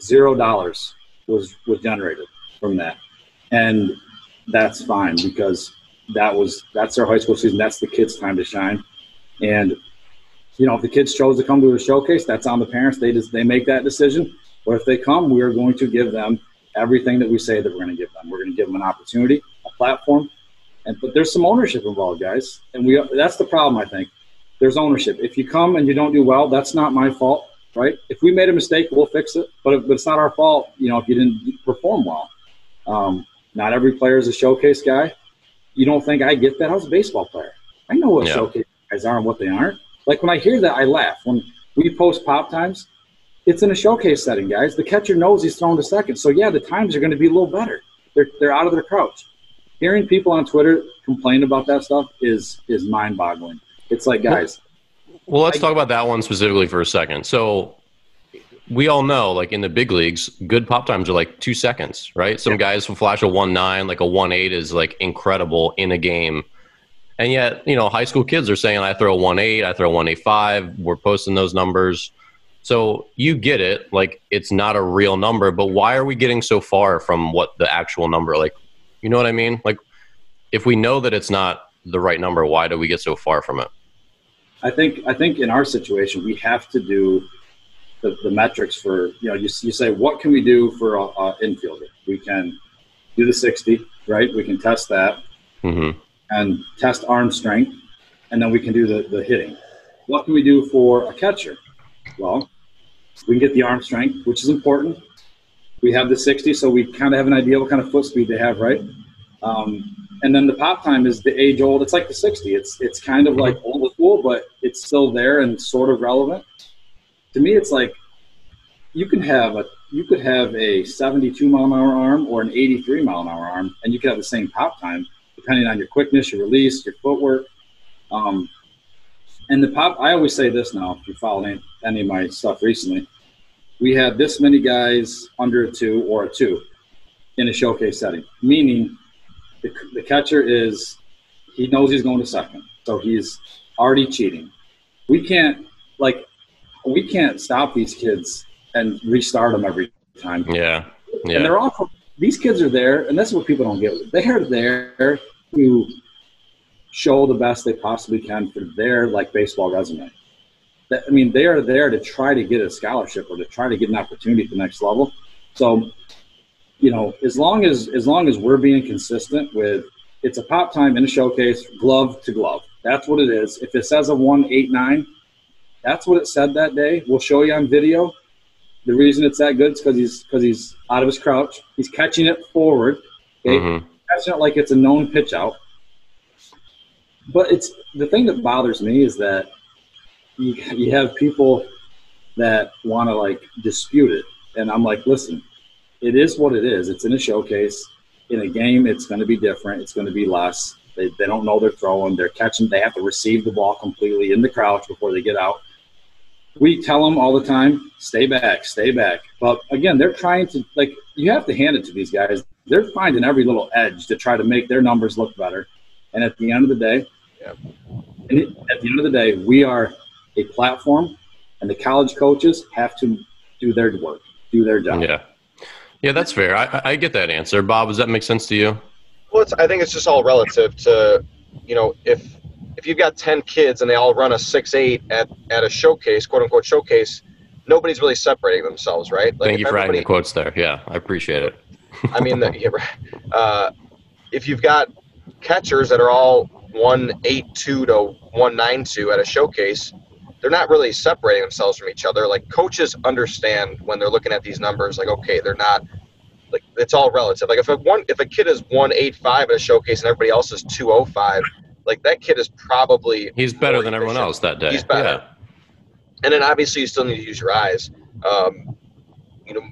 zero dollars was was generated from that, and that's fine because that was that's their high school season. That's the kids' time to shine, and you know if the kids chose to come to a showcase, that's on the parents. They just they make that decision. But if they come, we are going to give them everything that we say that we're going to give them. We're going to give them an opportunity, a platform, and but there's some ownership involved, guys, and we that's the problem. I think there's ownership. If you come and you don't do well, that's not my fault, right? If we made a mistake, we'll fix it, but, but it's not our fault, you know, if you didn't perform well. Um, not every player is a showcase guy. You don't think I get that? I was a baseball player. I know what yeah. showcase guys are and what they aren't. Like when I hear that, I laugh. When we post pop times, it's in a showcase setting, guys. The catcher knows he's throwing to second. So, yeah, the times are going to be a little better. They're, they're out of their crouch. Hearing people on Twitter complain about that stuff is is mind boggling. It's like, guys. Well, let's I, talk about that one specifically for a second. So, we all know, like in the big leagues, good pop times are like two seconds, right? Some yeah. guys will flash a one nine, like a one eight is like incredible in a game. And yet, you know, high school kids are saying, I throw a one eight, I throw a one eight five. We're posting those numbers. So you get it, like it's not a real number, but why are we getting so far from what the actual number? Like, you know what I mean? Like, if we know that it's not the right number, why do we get so far from it? I think I think in our situation we have to do the, the metrics for you know you, you say what can we do for a, a infielder? We can do the sixty, right? We can test that mm-hmm. and test arm strength, and then we can do the, the hitting. What can we do for a catcher? Well, we can get the arm strength, which is important. We have the 60, so we kind of have an idea what kind of foot speed they have, right? Um, and then the pop time is the age old. It's like the 60. It's it's kind of like old school, but it's still there and sort of relevant. To me, it's like you can have a you could have a 72 mile an hour arm or an 83 mile an hour arm, and you could have the same pop time depending on your quickness, your release, your footwork. Um, and the pop, I always say this now. If you follow any, any of my stuff recently, we have this many guys under a two or a two in a showcase setting, meaning the, the catcher is he knows he's going to second, so he's already cheating. We can't like we can't stop these kids and restart them every time. Yeah, yeah. And they're all these kids are there, and that's what people don't get. They're there to show the best they possibly can for their like baseball resume. That, I mean, they are there to try to get a scholarship or to try to get an opportunity at the next level. So, you know, as long as as long as we're being consistent with it's a pop time in a showcase, glove to glove. That's what it is. If it says a one eight nine, that's what it said that day. We'll show you on video. The reason it's that good is because he's because he's out of his crouch. He's catching it forward. Okay, mm-hmm. catching it like it's a known pitch out. But it's the thing that bothers me is that you, you have people that want to like dispute it, and I'm like, listen, it is what it is. It's in a showcase. In a game, it's going to be different. It's going to be less. They, they don't know they're throwing. They're catching. They have to receive the ball completely in the crouch before they get out. We tell them all the time, stay back, stay back. But again, they're trying to like you have to hand it to these guys. They're finding every little edge to try to make their numbers look better. And at the end of the day, yeah. at the end of the day, we are a platform, and the college coaches have to do their work, do their job. Yeah, yeah, that's fair. I, I get that answer, Bob. Does that make sense to you? Well, I think it's just all relative to, you know, if if you've got ten kids and they all run a six eight at at a showcase, quote unquote showcase, nobody's really separating themselves, right? Like Thank you for adding the quotes there. Yeah, I appreciate it. I mean, the, uh, if you've got catchers that are all one eight two to one nine two at a showcase, they're not really separating themselves from each other. Like coaches understand when they're looking at these numbers, like okay, they're not like it's all relative. Like if a one if a kid is one eight five at a showcase and everybody else is two oh five, like that kid is probably he's better than everyone else that day. He's better. Yeah. And then obviously you still need to use your eyes. Um, you know,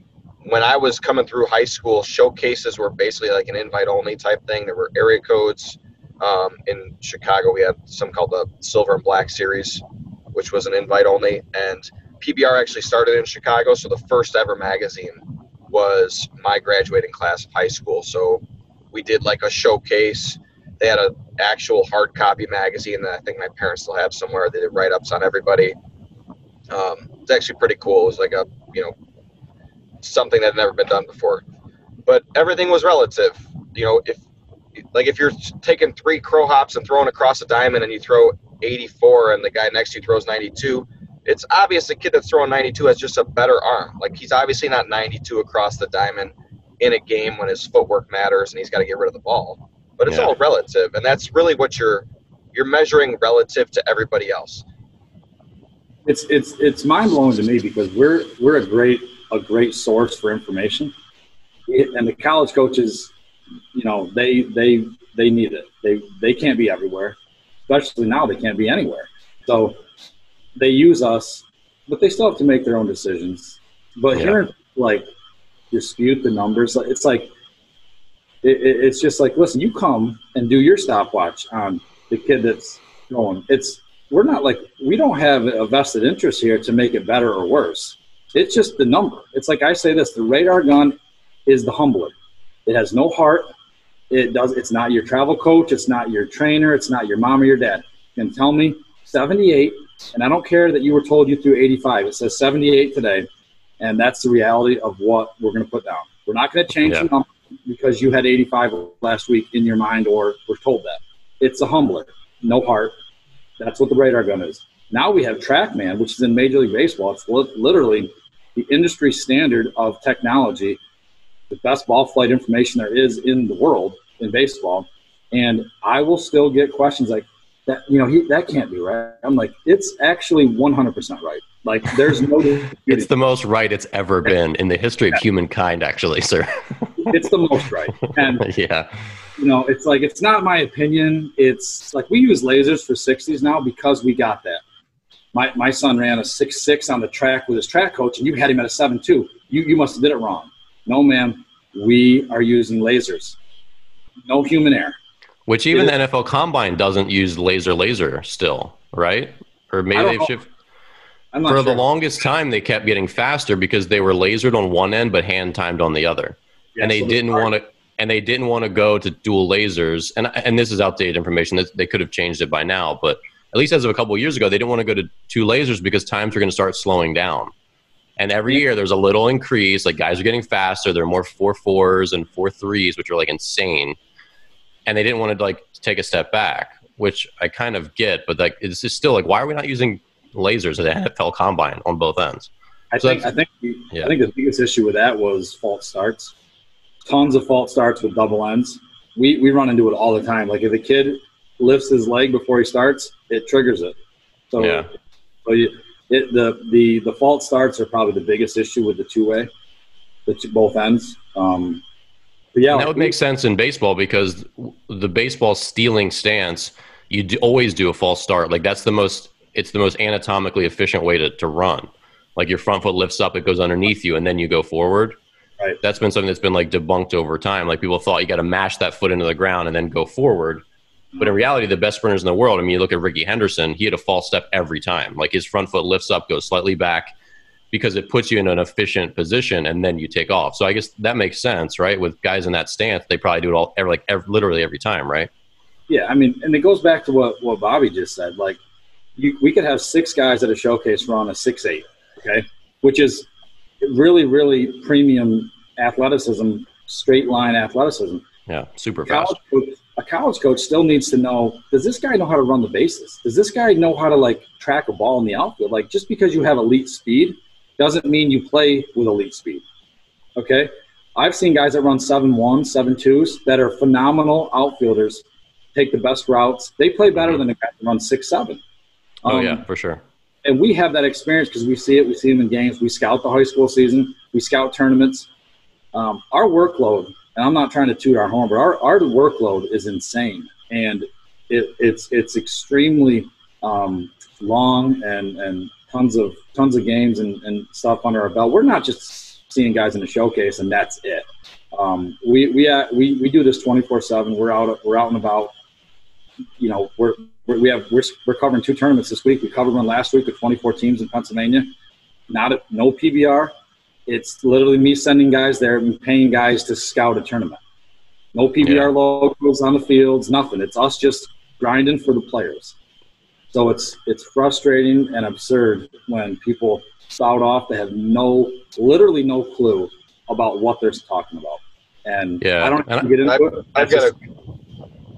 when I was coming through high school, showcases were basically like an invite only type thing. There were area codes. Um, in Chicago, we had some called the Silver and Black Series, which was an invite only. And PBR actually started in Chicago, so the first ever magazine was my graduating class of high school. So we did like a showcase. They had an actual hard copy magazine that I think my parents still have somewhere. They did write ups on everybody. Um, it's actually pretty cool. It was like a you know something that had never been done before. But everything was relative. You know, if like if you're taking three crow hops and throwing across a diamond and you throw 84 and the guy next to you throws 92, it's obvious the kid that's throwing 92 has just a better arm. Like he's obviously not 92 across the diamond in a game when his footwork matters and he's got to get rid of the ball. But it's yeah. all relative, and that's really what you're you're measuring relative to everybody else. It's it's it's mind blowing to me because we're we're a great a great source for information, and the college coaches, you know, they they they need it. They they can't be everywhere especially now they can't be anywhere. So they use us, but they still have to make their own decisions. But yeah. hearing like dispute the numbers, it's like it, it's just like listen, you come and do your stopwatch on the kid that's going. It's we're not like we don't have a vested interest here to make it better or worse. It's just the number. It's like I say this: the radar gun is the humbler. It has no heart. It does. It's not your travel coach. It's not your trainer. It's not your mom or your dad. And tell me 78, and I don't care that you were told you threw 85. It says 78 today, and that's the reality of what we're going to put down. We're not going to change yeah. the number because you had 85 last week in your mind or were told that. It's a humbler, no heart. That's what the radar gun is. Now we have TrackMan, which is in Major League Baseball. It's literally the industry standard of technology the best ball flight information there is in the world in baseball. And I will still get questions like that, you know, he, that can't be right. I'm like, it's actually 100% right. Like there's no, it's the most right it's ever been in the history of humankind, actually, sir. it's the most right. And yeah, you know, it's like, it's not my opinion. It's like, we use lasers for 60s now because we got that. My, my son ran a six, six on the track with his track coach and you had him at a seven, two. You, you must've did it wrong no, ma'am, we are using lasers. No human air. Which even the NFL Combine doesn't use laser laser still, right? Or maybe they've shifted. For sure. the longest time, they kept getting faster because they were lasered on one end but hand timed on the other, yeah, and they so didn't want to. And they didn't want to go to dual lasers. And and this is outdated information. That they could have changed it by now, but at least as of a couple of years ago, they didn't want to go to two lasers because times were going to start slowing down. And every year there's a little increase. Like guys are getting faster. There are more four fours and four threes, which are like insane. And they didn't want to like take a step back, which I kind of get. But like it's just still like, why are we not using lasers at the NFL Combine on both ends? I so think I think yeah. I think the biggest issue with that was false starts. Tons of false starts with double ends. We we run into it all the time. Like if a kid lifts his leg before he starts, it triggers it. So yeah. So you, it, the the the false starts are probably the biggest issue with the two way, the two, both ends. Um, yeah, and that would make sense in baseball because the baseball stealing stance, you do, always do a false start. Like that's the most it's the most anatomically efficient way to, to run. Like your front foot lifts up, it goes underneath you, and then you go forward. Right. That's been something that's been like debunked over time. Like people thought you got to mash that foot into the ground and then go forward. But in reality, the best sprinters in the world, I mean, you look at Rickey Henderson, he had a false step every time. Like his front foot lifts up, goes slightly back because it puts you in an efficient position and then you take off. So I guess that makes sense, right? With guys in that stance, they probably do it all, every, like every, literally every time, right? Yeah. I mean, and it goes back to what, what Bobby just said. Like you, we could have six guys at a showcase run a six, eight, okay? Which is really, really premium athleticism, straight line athleticism. Yeah. Super fast a college coach still needs to know does this guy know how to run the bases? Does this guy know how to like track a ball in the outfield? Like just because you have elite speed doesn't mean you play with elite speed okay? I've seen guys that run 7-1 7-2s that are phenomenal outfielders take the best routes. They play better than a guy that runs 6-7 um, oh yeah for sure. and we have that experience because we see it we see them in games. We scout the high school season. We scout tournaments. Um, our workload and I'm not trying to toot our horn, but our, our workload is insane, and it, it's it's extremely um, long and and tons of tons of games and, and stuff under our belt. We're not just seeing guys in the showcase and that's it. Um, we we, uh, we we do this 24 seven. We're out we're out and about. You know we're, we're we have we're, we're covering two tournaments this week. We covered one last week with 24 teams in Pennsylvania. Not a, no PBR, it's literally me sending guys there and paying guys to scout a tournament. No PBR yeah. logos on the fields, nothing. It's us just grinding for the players. So it's it's frustrating and absurd when people spout off they have no, literally no clue about what they're talking about. And yeah, I don't get into I've, it. I've got a,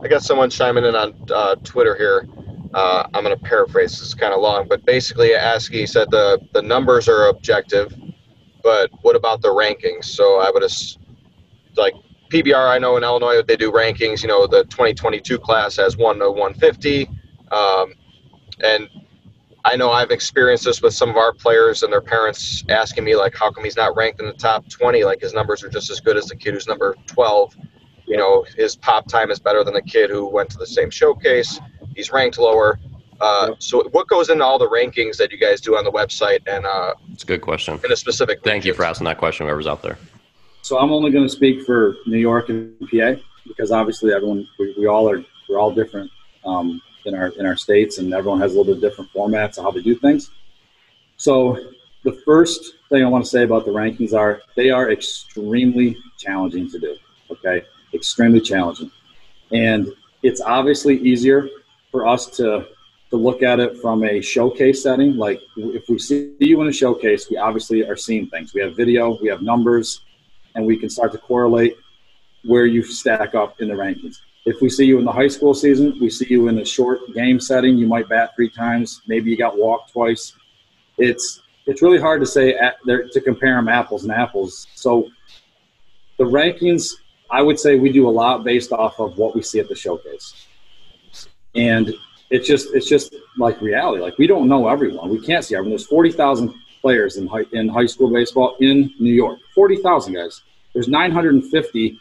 I got someone chiming in on uh, Twitter here. Uh, I'm going to paraphrase. This is kind of long, but basically, ASCII said the the numbers are objective but what about the rankings? So I would like PBR. I know in Illinois they do rankings. You know, the 2022 class has one to 150, um, and I know I've experienced this with some of our players and their parents asking me like, how come he's not ranked in the top 20? Like his numbers are just as good as the kid who's number 12. You know, his pop time is better than the kid who went to the same showcase. He's ranked lower. Uh, so what goes into all the rankings that you guys do on the website and uh, it's a good question. in a specific thank you for asking that question whoever's out there. So i'm only going to speak for new york and pa because obviously everyone we, we all are we're all different um, in our in our states and everyone has a little bit different formats of how they do things. So the first thing i want to say about the rankings are they are extremely challenging to do okay? Extremely challenging. And it's obviously easier for us to to look at it from a showcase setting. Like if we see you in a showcase, we obviously are seeing things. We have video, we have numbers, and we can start to correlate where you stack up in the rankings. If we see you in the high school season, we see you in a short game setting. You might bat three times, maybe you got walked twice. It's it's really hard to say at, to compare them apples and apples. So the rankings, I would say we do a lot based off of what we see at the showcase. And it's just it's just like reality. Like we don't know everyone. We can't see everyone. There's forty thousand players in high in high school baseball in New York. Forty thousand guys. There's 950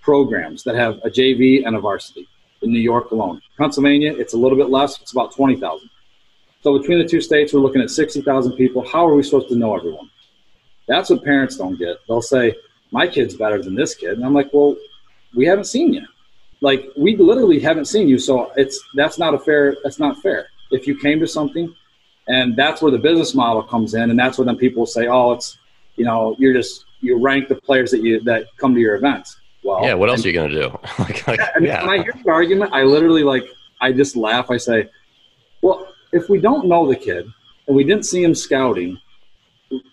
programs that have a JV and a varsity in New York alone. Pennsylvania, it's a little bit less. It's about 20,000. So between the two states, we're looking at 60,000 people. How are we supposed to know everyone? That's what parents don't get. They'll say, "My kid's better than this kid," and I'm like, "Well, we haven't seen you." Like we literally haven't seen you so it's that's not a fair that's not fair if you came to something and that's where the business model comes in and that's where then people say oh it's you know you're just you rank the players that you that come to your events well yeah what else and, are you going to do like, like, yeah, when i hear the argument i literally like i just laugh i say Well, if we don't know the kid and we didn't see him scouting,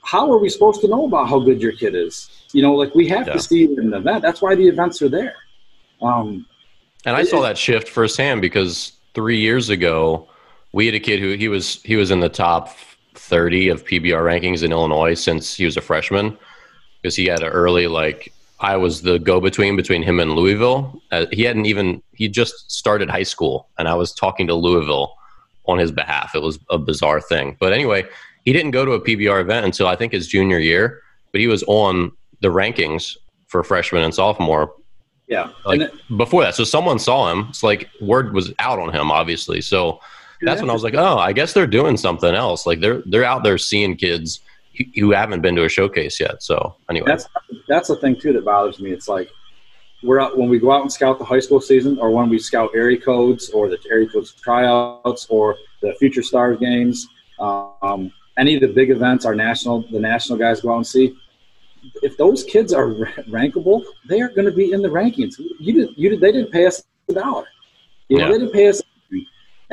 how are we supposed to know about how good your kid is? You know, like we have yeah. to see it in the event. That's why the events are there. Um, and I saw that shift firsthand because three years ago, we had a kid who he was he was in the top 30 of PBR rankings in Illinois since he was a freshman because he had an early like I was the go between between him and Louisville. Uh, he hadn't even he just started high school, and I was talking to Louisville on his behalf. It was a bizarre thing, but anyway, he didn't go to a PBR event until I think his junior year, but he was on the rankings for freshman and sophomore. Yeah, like it, before that, so someone saw him. It's like word was out on him, obviously. So that's when I was like, oh, I guess they're doing something else. Like they're they're out there seeing kids who haven't been to a showcase yet. So anyway, that's that's the thing too that bothers me. It's like we're out when we go out and scout the high school season, or when we scout area codes, or the area codes tryouts, or the future stars games. Um, any of the big events, our national the national guys go out and see. If those kids are rankable, they are going to be in the rankings. You did, you did, they didn't pay us a dollar. You know, yeah. they didn't pay us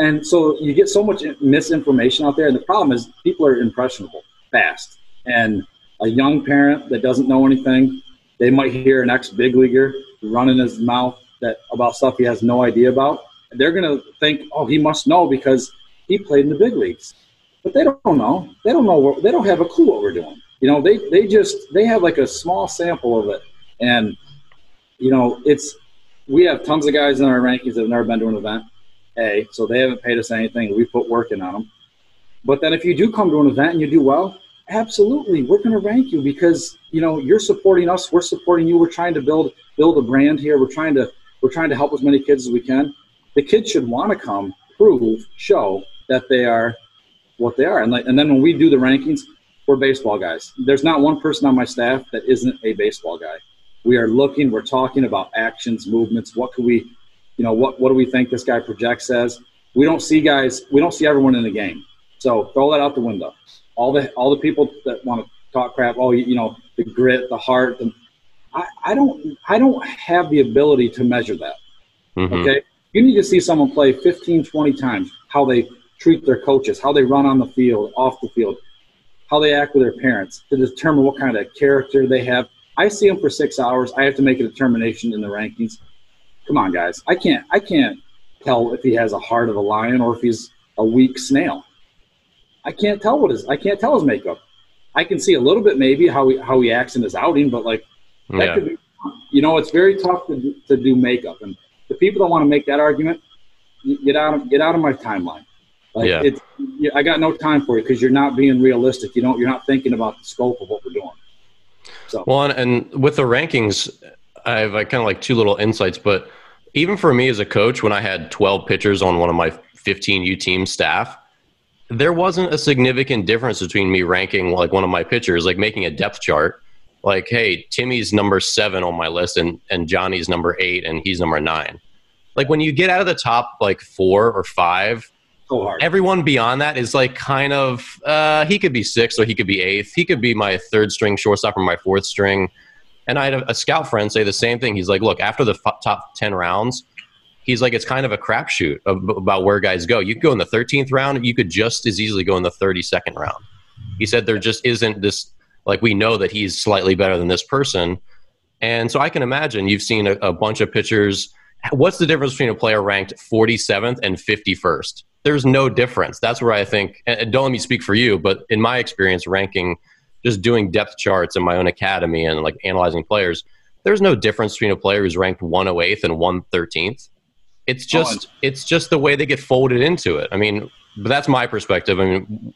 and so you get so much misinformation out there. And the problem is people are impressionable fast. And a young parent that doesn't know anything, they might hear an ex big leaguer running his mouth that about stuff he has no idea about. They're going to think, oh, he must know because he played in the big leagues. But they don't know. They don't know. What, they don't have a clue what we're doing. You know, they, they just, they have like a small sample of it. And, you know, it's, we have tons of guys in our rankings that have never been to an event a, so they haven't paid us anything. We put work in on them. But then if you do come to an event and you do well, absolutely, we're going to rank you because you know you're supporting us. We're supporting you. We're trying to build build a brand here. We're trying to we're trying to help as many kids as we can. The kids should want to come, prove, show that they are what they are. And like, and then when we do the rankings, we're baseball guys. There's not one person on my staff that isn't a baseball guy. We are looking. We're talking about actions, movements. What could we you know, what, what do we think this guy projects as? We don't see guys, we don't see everyone in the game. So throw that out the window. All the, all the people that want to talk crap, oh, you, you know, the grit, the heart, the, I, I don't, I don't have the ability to measure that. Mm-hmm. Okay. You need to see someone play 15, 20 times, how they treat their coaches, how they run on the field, off the field, how they act with their parents to determine what kind of character they have. I see them for six hours. I have to make a determination in the rankings come on, guys. I can't I can't tell if he has a heart of a lion or if he's a weak snail. I can't tell what his I can't tell his makeup. I can see a little bit maybe how he how he acts in his outing, but like that yeah. could be you know, it's very tough to do, to do makeup and the people that want to make that argument, get out of get out of my timeline. Like yeah. it's I got no time for you because you're not being realistic. You don't you're not thinking about the scope of what we're doing. So well, and, and with the rankings, I have kind of like two little insights, but even for me as a coach, when I had 12 pitchers on one of my 15 U team staff, there wasn't a significant difference between me ranking like one of my pitchers, like making a depth chart. Like, hey, Timmy's number seven on my list and, and Johnny's number eight and he's number nine. Like when you get out of the top like four or five, so everyone beyond that is like kind of uh, he could be sixth or he could be eighth. He could be my third string shortstop or my fourth string. And I had a, a scout friend say the same thing. He's like, look, after the f- top 10 rounds, he's like, it's kind of a crapshoot about where guys go. You could go in the 13th round, you could just as easily go in the 32nd round. He said there just isn't this, like, we know that he's slightly better than this person. And so I can imagine you've seen a, a bunch of pitchers. What's the difference between a player ranked 47th and 51st? There's no difference. That's where I think, and don't let me speak for you, but in my experience, ranking – just doing depth charts in my own academy and like analyzing players, there's no difference between a player who's ranked 108th and 113th. It's just oh, it's just the way they get folded into it. I mean, but that's my perspective. I mean,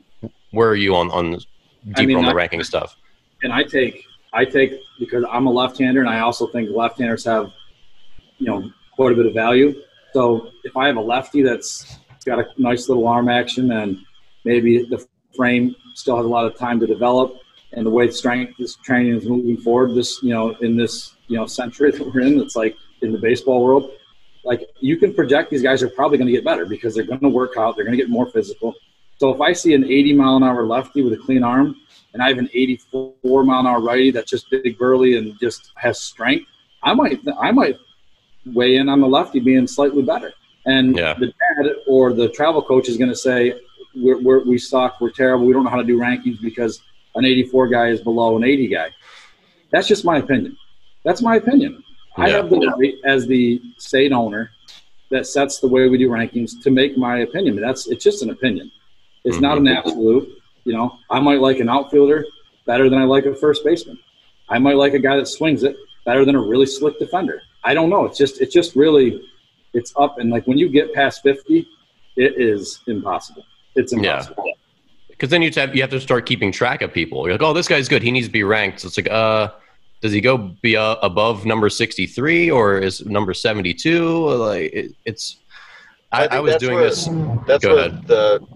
where are you on on deeper I mean, on the I, ranking stuff? And I take I take because I'm a left-hander, and I also think left-handers have you know quite a bit of value. So if I have a lefty that's got a nice little arm action and maybe the frame still has a lot of time to develop, and the way strength is training is moving forward this you know in this you know century that we're in it's like in the baseball world like you can project these guys are probably going to get better because they're going to work out they're going to get more physical so if i see an 80 mile an hour lefty with a clean arm and i have an 84 mile an hour righty that's just big burly and just has strength i might i might weigh in on the lefty being slightly better And Yeah. the dad or the travel coach is going to say, we're, we're, we suck, we're terrible, we don't know how to do rankings because an 84 guy is below an 80 guy. That's just my opinion. That's my opinion. I have the right as the state owner that sets the way we do rankings to make my opinion. That's it's just an opinion. It's not an mm-hmm. absolute. You know, I might like an outfielder better than I like a first baseman. I might like a guy that swings it better than a really slick defender. I don't know. It's just it's just really it's up and like when you get past fifty, it is impossible. It's Yeah. impossible. Because then you have you have to start keeping track of people. You're like, oh, this guy's good. He needs to be ranked. So it's like, uh, does he go be uh, above number sixty three or is number seventy two? Like it, it's. I, think I was doing where- this. That's Go what ahead. the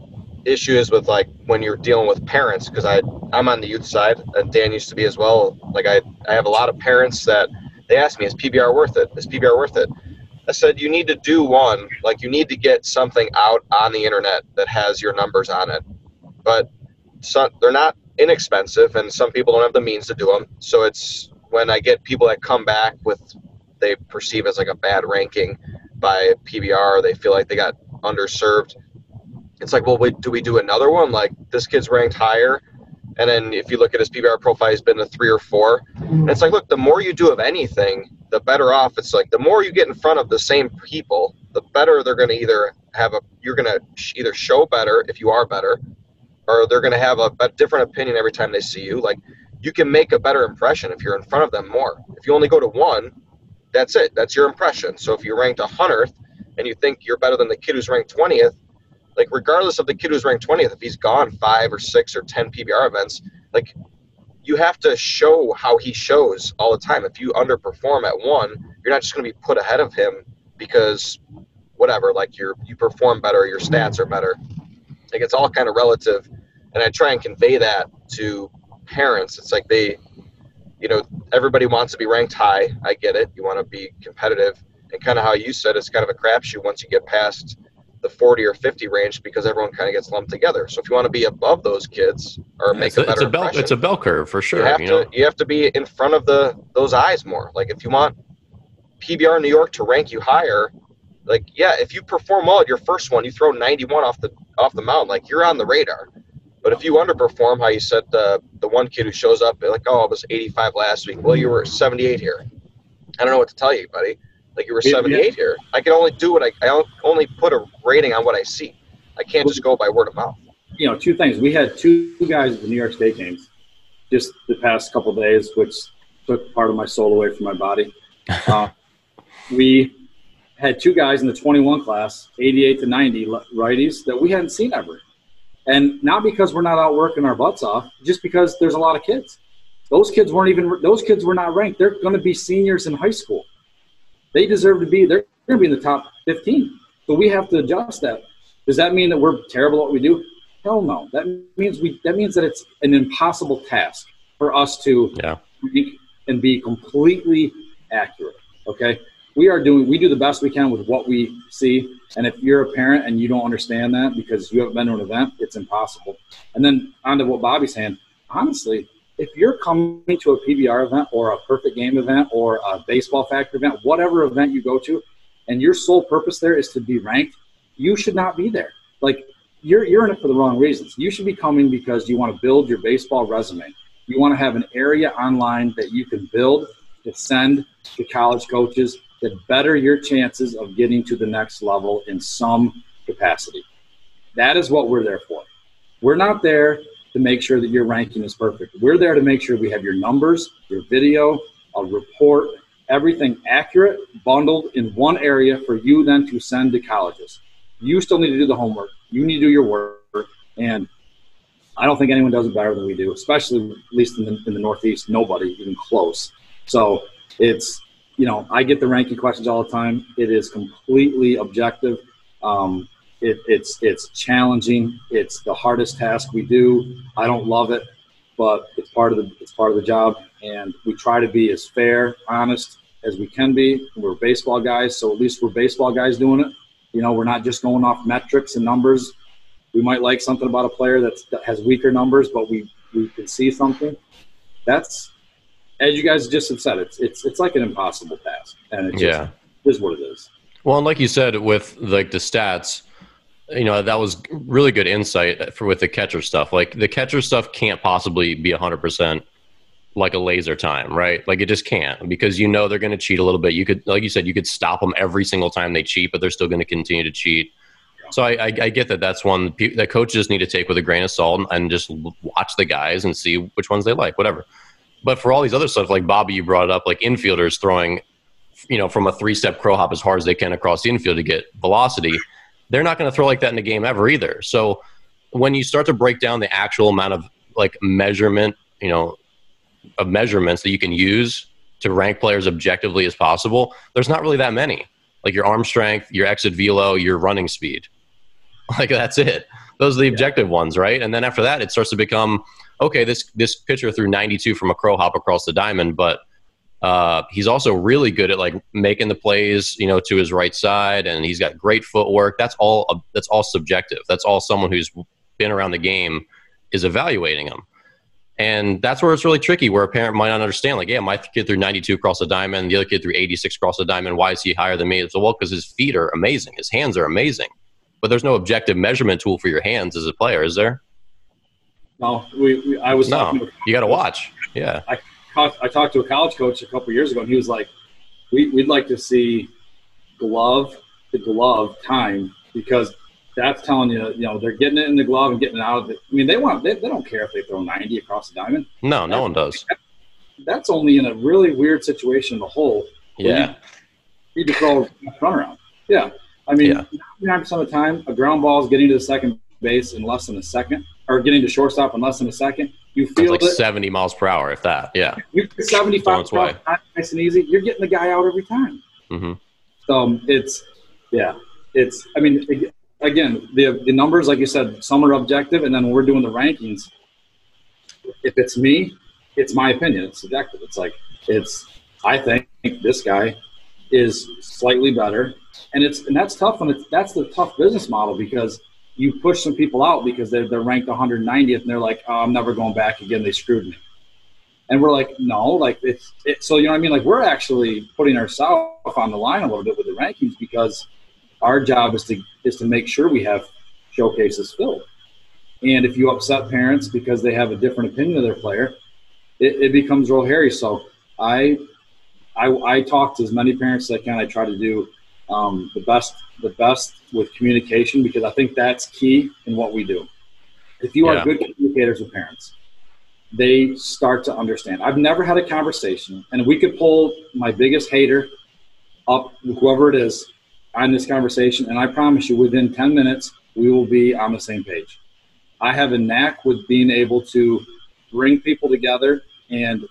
issue is with like when you're dealing with parents because I I'm on the youth side and Dan used to be as well. Like I I have a lot of parents that they ask me is PBR worth it? Is PBR worth it? I said you need to do one like you need to get something out on the internet that has your numbers on it, but some they're not inexpensive and some people don't have the means to do them. So it's when I get people that come back with they perceive as like a bad ranking by PBR, they feel like they got underserved. It's like, well, wait, do we do another one? Like this kid's ranked higher, and then if you look at his PBR profile, he's been a three or four. And it's like, look, the more you do of anything, the better off. It's like the more you get in front of the same people, the better they're going to either have a. You're going to either show better if you are better, or they're going to have a, a different opinion every time they see you. Like you can make a better impression if you're in front of them more. If you only go to one, that's it. That's your impression. So if you're ranked a hundredth and you think you're better than the kid who's ranked twentieth, like regardless of the kid who's ranked twentieth, if he's gone five or six or ten PBR events, like you have to show how he shows all the time. If you underperform at one, you're not just going to be put ahead of him because whatever, like you're you perform better, your stats are better. Like it's all kind of relative, and I try and convey that to parents. It's like they, you know, everybody wants to be ranked high. I get it. You want to be competitive, and kind of how you said, it's kind of a crapshoot once you get past the 40 or 50 range because everyone kind of gets lumped together. So if you want to be above those kids or make It's a a, it's a bell. It's a bell curve for sure. you have you know? to you have to be in front of the those eyes more. Like if you want PBR New York to rank you higher, like yeah, if you perform well at your first one, you throw 91 off the off the mound, like you're on the radar. But if you underperform, how you said the the one kid who shows up like oh I was 85 last week, well you were 78 here. I don't know what to tell you, buddy. Like you were Yeah, 78 here. I can only do what I I only put a rating on what I see. I can't just go by word of mouth. you know, two things. We had two guys at the New York State games just the past couple days, which took part of my soul away from my body. Uh, we had two guys in the 21 class, 88 to 90 righties, that we hadn't seen ever. And not because we're not out working our butts off, just because there's a lot of kids. Those kids weren't even, those kids were not ranked. They're going to be seniors in high school. They deserve to be, they're going to be in the top 15. So we have to adjust that. Does that mean that we're terrible at what we do? Hell no. That means we. That means that it's an impossible task for us to Yeah. and be completely accurate. Okay, we are doing. We do the best we can with what we see. And if you're a parent and you don't understand that because you haven't been to an event, it's impossible. And then on to what Bobby's saying. Honestly, if you're coming to a PBR event or a perfect game event or a Baseball Factory event, whatever event you go to, and your sole purpose there is to be ranked, you should not be there. Like you're you're in it for the wrong reasons. You should be coming because you want to build your baseball resume. You want to have an area online that you can build to send to college coaches that better your chances of getting to the next level in some capacity. That is what we're there for. We're not there to make sure that your ranking is perfect. We're there to make sure we have your numbers, your video, a report, everything accurate, bundled in one area for you then to send to colleges. You still need to do the homework. You need to do your work. And I don't think anyone does it better than we do, especially at least in the, in the Northeast. Nobody even close. So it's, you know, I get the ranking questions all the time. It is completely objective. Um, it, it's it's challenging. It's the hardest task we do. I don't love it, but it's part of the it's part of the job, and we try to be as fair, honest as we can be. We're baseball guys, so at least we're baseball guys doing it. You know, we're not just going off metrics and numbers. We might like something about a player that's, that has weaker numbers, but we we can see something. That's as you guys just have said. It's it's it's like an impossible task, and it just Yeah. is what it is. Well, and like you said, with like the stats, you know that was really good insight for with the catcher stuff. Like the catcher stuff can't possibly be hundred percent like a laser time, right? Like it just can't because you know they're going to cheat a little bit. You could, like you said, you could stop them every single time they cheat, but they're still going to continue to cheat. So I, I, I, get that that's one that coaches need to take with a grain of salt and just watch the guys and see which ones they like, whatever. But for all these other stuff, like Bobby, you brought up, like infielders throwing, you know, from a three-step crow hop as hard as they can across the infield to get velocity, they're not going to throw like that in a game ever either. So when you start to break down the actual amount of like measurement, you know, of measurements that you can use to rank players objectively as possible, there's not really that many. Like your arm strength, your exit velo, your running speed. Like that's it. Those are the objective yeah. ones, right? And then after that, it starts to become okay. This this pitcher threw 92 from a crow hop across the diamond, but uh, he's also really good at like making the plays, you know, to his right side, and he's got great footwork. That's all. That's all subjective. That's all someone who's been around the game is evaluating him. And that's where it's really tricky, where a parent might not understand, like, yeah, my kid threw 92 across the diamond, the other kid threw 86 across the diamond. Why is he higher than me? So, well, because his feet are amazing, his hands are amazing. But there's no objective measurement tool for your hands as a player, is there? No, we, we I was no. you got to watch. Yeah, I talked. I talked to a college coach a couple years ago, and he was like, we, "We'd like to see glove to glove time because that's telling you, you know, they're getting it in the glove and getting it out of it. I mean, they want, they, they don't care if they throw 90 across the diamond. No, no one does. That's only in a really weird situation in the hole. Yeah. You need to throw a run around. Yeah. I mean, yeah. 99% of the time, a ground ball is getting to the second base in less than a second, or getting to shortstop in less than a second. You feel like it. 70 miles per hour, if that. Yeah. You 75 miles nice and easy. You're getting the guy out every time. Mm-hmm. So it's, yeah, it's. I mean, again, the the numbers, like you said, some are objective, and then when we're doing the rankings, if it's me, it's my opinion. It's subjective. It's like it's. I think this guy is slightly better, and it's and that's tough. And it's that's the tough business model because you push some people out because they're they're ranked 190th, and they're like, oh, I'm never going back again. They screwed me. And we're like, no, like it's it, so you know what I mean. Like we're actually putting ourselves on the line a little bit with the rankings because our job is to is to make sure we have showcases filled. And if you upset parents because they have a different opinion of their player, it, it becomes real hairy. So I, I, I talk to as many parents as I can. I try to do um, the best the best with communication because I think that's key in what we do. If you yeah. are good communicators with parents, they start to understand. I've never had a conversation, and we could pull my biggest hater up, whoever it is, on this conversation, and I promise you, within 10 minutes, we will be on the same page. I have a knack with being able to bring people together and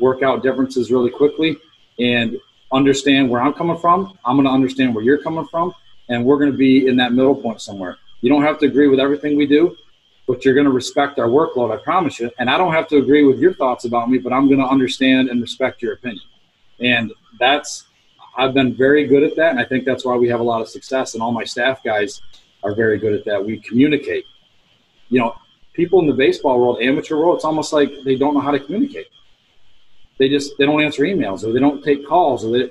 work out differences really quickly and understand where I'm coming from. I'm going to understand where you're coming from, and we're going to be in that middle point somewhere. You don't have to agree with everything we do, but you're going to respect our workload, I promise you. And I don't have to agree with your thoughts about me, but I'm going to understand and respect your opinion. And that's I've been very good at that, and I think that's why we have a lot of success. And all my staff guys are very good at that. We communicate. You know, people in the baseball world, amateur world, it's almost like they don't know how to communicate. They just they don't answer emails or they don't take calls. Or they,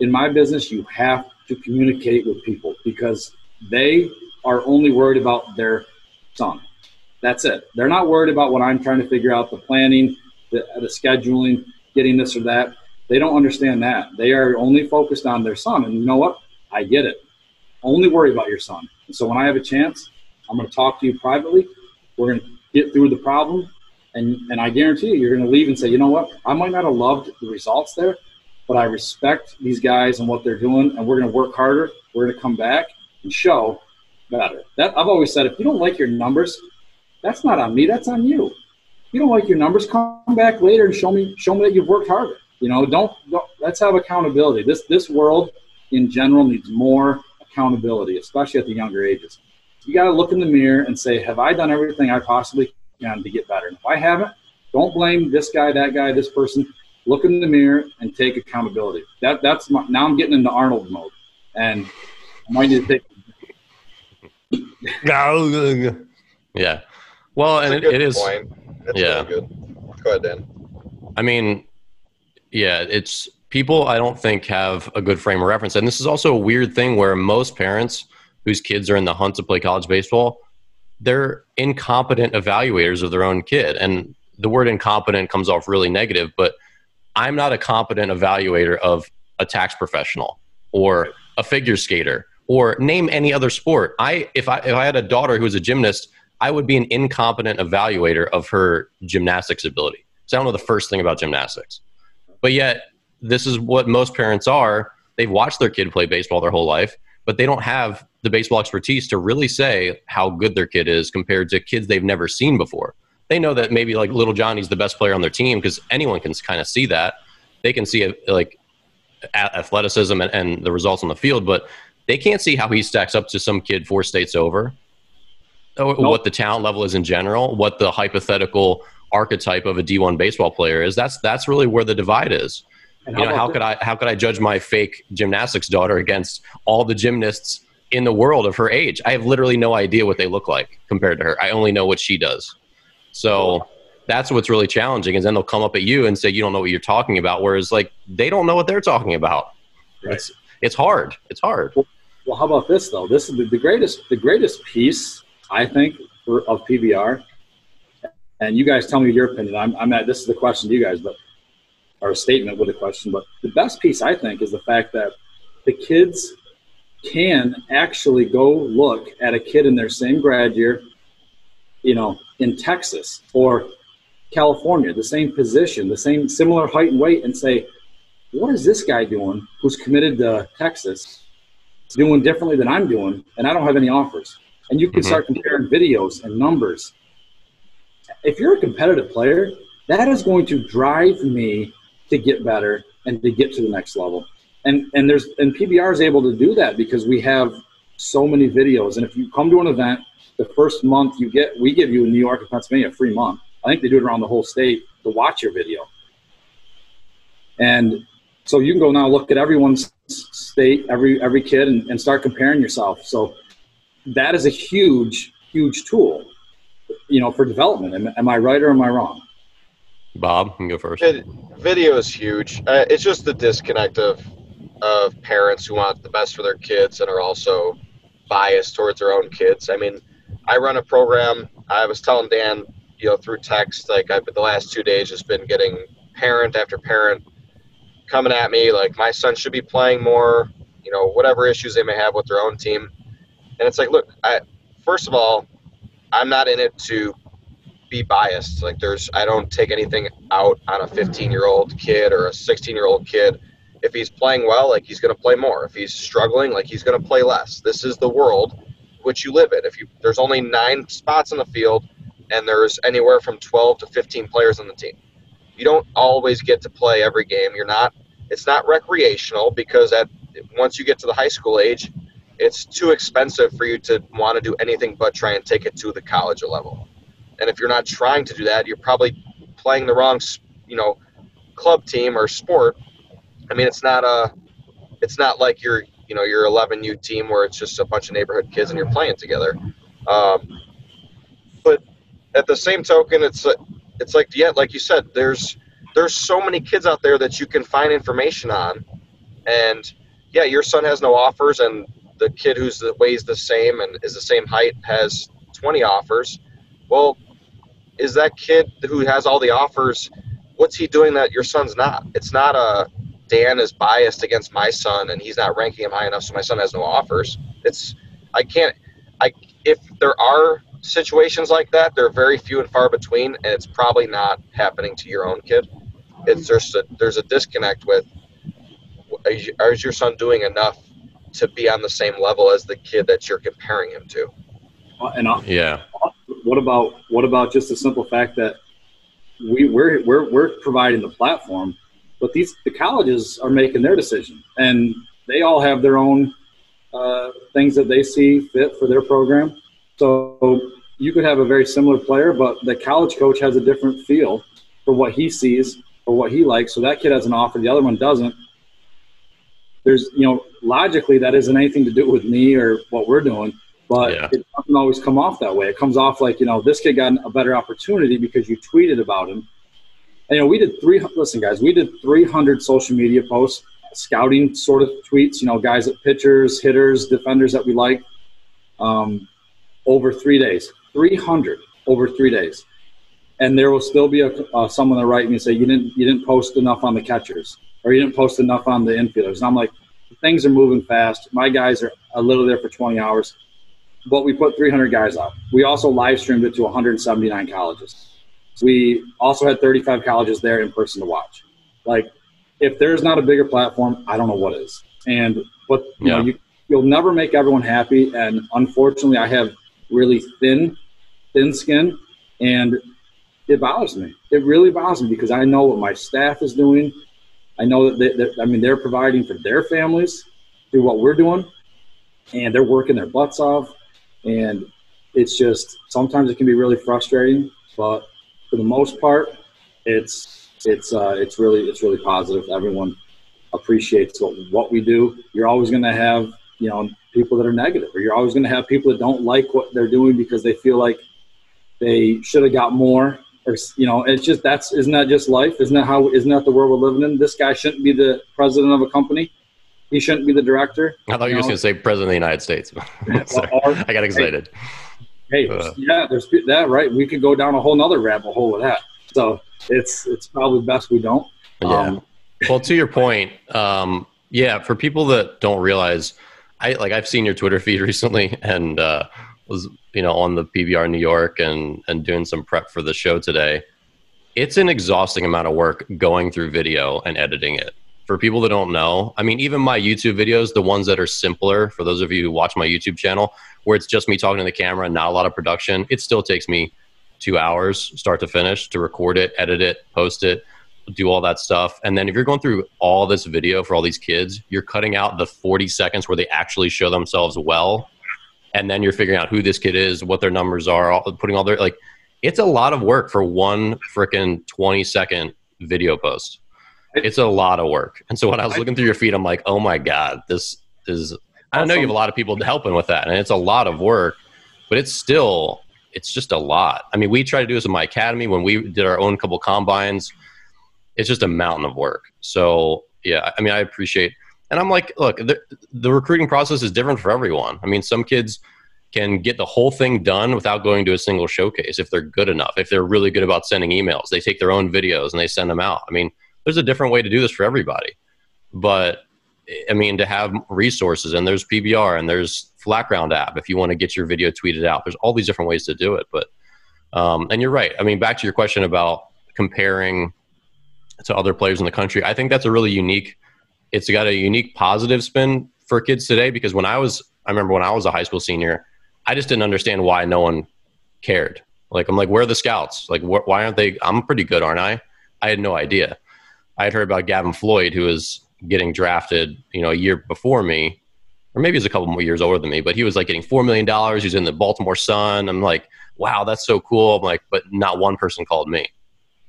in my business, you have to communicate with people because they are only worried about their son. That's it. They're not worried about what I'm trying to figure out the planning, the, the scheduling, getting this or that they don't understand that. They are only focused on their son. And you know what? I get it. Only worry about your son. And so when I have a chance, I'm going to talk to you privately. We're going to get through the problem. And, and I guarantee you, you're going to leave and say, you know what? I might not have loved the results there, but I respect these guys and what they're doing. And we're going to work harder. We're going to come back and show better. That I've always said, if you don't like your numbers, that's not on me. That's on you. If you don't like your numbers, come back later and show me show me that you've worked harder. You know, don't, don't let's have accountability. This this world in general needs more accountability, especially at the younger ages. You got to look in the mirror and say, have I done everything I possibly can to get better? And if I haven't, don't blame this guy, that guy, this person. Look in the mirror and take accountability. That that's my, now I'm getting into Arnold mode, and I might need to take. yeah. Well, and it, it is. Point. That's yeah. Really good. Go ahead, Dan. I mean, yeah, it's people I don't think have a good frame of reference. And this is also a weird thing where most parents whose kids are in the hunt to play college baseball, they're incompetent evaluators of their own kid. And the word incompetent comes off really negative, but I'm not a competent evaluator of a tax professional or a figure skater or name any other sport. I if I if I had a daughter who was a gymnast, I would be an incompetent evaluator of her gymnastics ability. So I don't know the first thing about gymnastics. But yet this is what most parents are. They've watched their kid play baseball their whole life, but they don't have the baseball expertise to really say how good their kid is compared to kids they've never seen before. They know that maybe like little Johnny's the best player on their team because anyone can kind of see that. They can see it like athleticism and, and the results on the field, but they can't see how he stacks up to some kid four states over. Oh, nope. What the talent level is in general, what the hypothetical archetype of a D1 baseball player is. That's that's really where the divide is. And you know, how could I how could I judge my fake gymnastics daughter against all the gymnasts in the world of her age? I have literally no idea what they look like compared to her. I only know what she does. So that's what's really challenging is then they'll come up at you and say you don't know what you're talking about whereas like they don't know what they're talking about. Right. It's it's hard. It's hard. Well, well, how about this though? This is the, greatest the greatest piece I think for, of PBR and you guys tell me your opinion. I'm, I'm at this is the question to you guys, but or a statement with a question. But the best piece, I think, is the fact that the kids can actually go look at a kid in their same grad year, you know, in Texas or California, the same position, the same similar height and weight, and say, what is this guy doing who's committed to Texas doing differently than I'm doing, and I don't have any offers? And you can mm-hmm. start comparing videos and numbers. If you're a competitive player, that is going to drive me to get better and to get to the next level. And and there's and PBR is able to do that because we have so many videos. And if you come to an event, the first month you get, we give you in New York and Pennsylvania a free month. I think they do it around the whole state to watch your video. And so you can go now look at everyone's state, every every kid, and, and start comparing yourself. So that is a huge, huge tool, you know, for development. Am, am I right or am I wrong? Bob, you can go first. It, video is huge. Uh, it's just the disconnect of of parents who want the best for their kids and are also biased towards their own kids. I mean, I run a program. I was telling Dan, you know, through text, like I've the last two days just been getting parent after parent coming at me like my son should be playing more. You know, whatever issues they may have with their own team, and it's like, look, I first of all, I'm not in it to be biased. Like there's I don't take anything out on a 15 year old kid or a 16 year old kid. If he's playing well, like he's going to play more. If he's struggling, like he's going to play less. This is the world which you live in. If you there's only nine spots in the field, and there's anywhere from 12 to 15 players on the team. You don't always get to play every game. You're not. It's not recreational because at once you get to the high school age, it's too expensive for you to want to do anything but try and take it to the college level. And if you're not trying to do that, you're probably playing the wrong, you know, club team or sport. I mean, it's not a, it's not like your, you know, your 11U team where it's just a bunch of neighborhood kids and you're playing together. Um, but at the same token, it's it's like yeah, like you said, there's there's so many kids out there that you can find information on, and yeah, your son has no offers, and the kid who's the weighs the same and is the same height has 20 offers. Well, is that kid who has all the offers what's he doing that your son's not it's not a dan is biased against my son and he's not ranking him high enough so my son has no offers. It's i can't i if there are situations like that they're very few and far between and it's probably not happening to your own kid. It's mm-hmm. just a, there's a disconnect with is your son doing enough to be on the same level as the kid that you're comparing him to? And yeah. what about what about just the simple fact that we we're we're, we're providing the platform, but these the colleges are making their decision, and they all have their own uh, things that they see fit for their program. So you could have a very similar player, but the college coach has a different feel for what he sees or what he likes. So that kid has an offer, the other one doesn't. There's, you know, logically that isn't anything to do with me or what we're doing but yeah. it doesn't always come off that way. It comes off like, you know, this kid got a better opportunity because you tweeted about him. And, you know, we did three. Listen, guys, we did 300 social media posts, scouting sort of tweets. You know, guys at pitchers, hitters, defenders that we like, um, over three days. 300 over three days, and there will still be a, uh, someone that write me and say you didn't you didn't post enough on the catchers or you didn't post enough on the infielders. And I'm like, things are moving fast. My guys are a little there for 20 hours, but we put 300 guys up. We also live streamed it to 179 colleges. We also had 35 colleges there in person to watch. Like, if there's not a bigger platform, I don't know what is. And but you yeah. know, you, you'll never make everyone happy. And unfortunately, I have really thin, thin skin, and it bothers me. It really bothers me because I know what my staff is doing. I know that, they, that I mean they're providing for their families through what we're doing, and they're working their butts off. And it's just sometimes it can be really frustrating, but for the most part, it's it's uh, it's really it's really positive. Everyone appreciates what, what we do. You're always going to have you know people that are negative, or you're always going to have people that don't like what they're doing because they feel like they should have got more or you know it's just that's isn't that just life? Isn't that how isn't that the world we're living in? This guy shouldn't be the president of a company. He shouldn't be the director. I thought you, you were going to say president of the united states. Or, i got excited. Hey, hey uh. yeah there's that right we could go down a whole nother rabbit hole with that so it's it's probably best we don't yeah. Um, well to your point um, yeah for people that don't realize i like i've seen your twitter feed recently and uh, was you know on the PBR New York and and doing some prep for the show today. It's an exhausting amount of work going through video and editing it. For people that don't know, I mean, even my YouTube videos, the ones that are simpler, for those of you who watch my YouTube channel, where it's just me talking to the camera and not a lot of production, it still takes me two hours, start to finish, to record it, edit it, post it, do all that stuff. And then if you're going through all this video for all these kids, you're cutting out the 40 seconds where they actually show themselves well and then you're figuring out who this kid is, what their numbers are, all, putting all their like. It's a lot of work for one freaking 20 second video post. It's a lot of work. And so when I was looking through your feed, I'm like, oh my god, this is. I know you have a lot of people helping with that, and it's a lot of work, but it's still it's just a lot. I mean, we try to do this in my academy when we did our own couple combines. It's just a mountain of work. So yeah, I mean, I appreciate and I'm like, look, the, the recruiting process is different for everyone. I mean, some kids can get the whole thing done without going to a single showcase if they're good enough. If they're really good about sending emails, they take their own videos and they send them out. I mean, there's a different way to do this for everybody. But I mean, to have resources and there's PBR and there's Flatground app if you want to get your video tweeted out. There's all these different ways to do it. But um, and you're right. I mean, back to your question about comparing to other players in the country. I think that's a really unique it's got a unique positive spin for kids today because when I was, I remember when I was a high school senior, I just didn't understand why no one cared. Like, I'm like, where are the scouts? Like, wh- why aren't they? I'm pretty good, aren't I? I had no idea. I had heard about Gavin Floyd, who was getting drafted, you know, a year before me, or maybe he's a couple more years older than me, but he was like getting $4 million. He's in the Baltimore Sun. I'm like, wow, that's so cool. I'm like, but not one person called me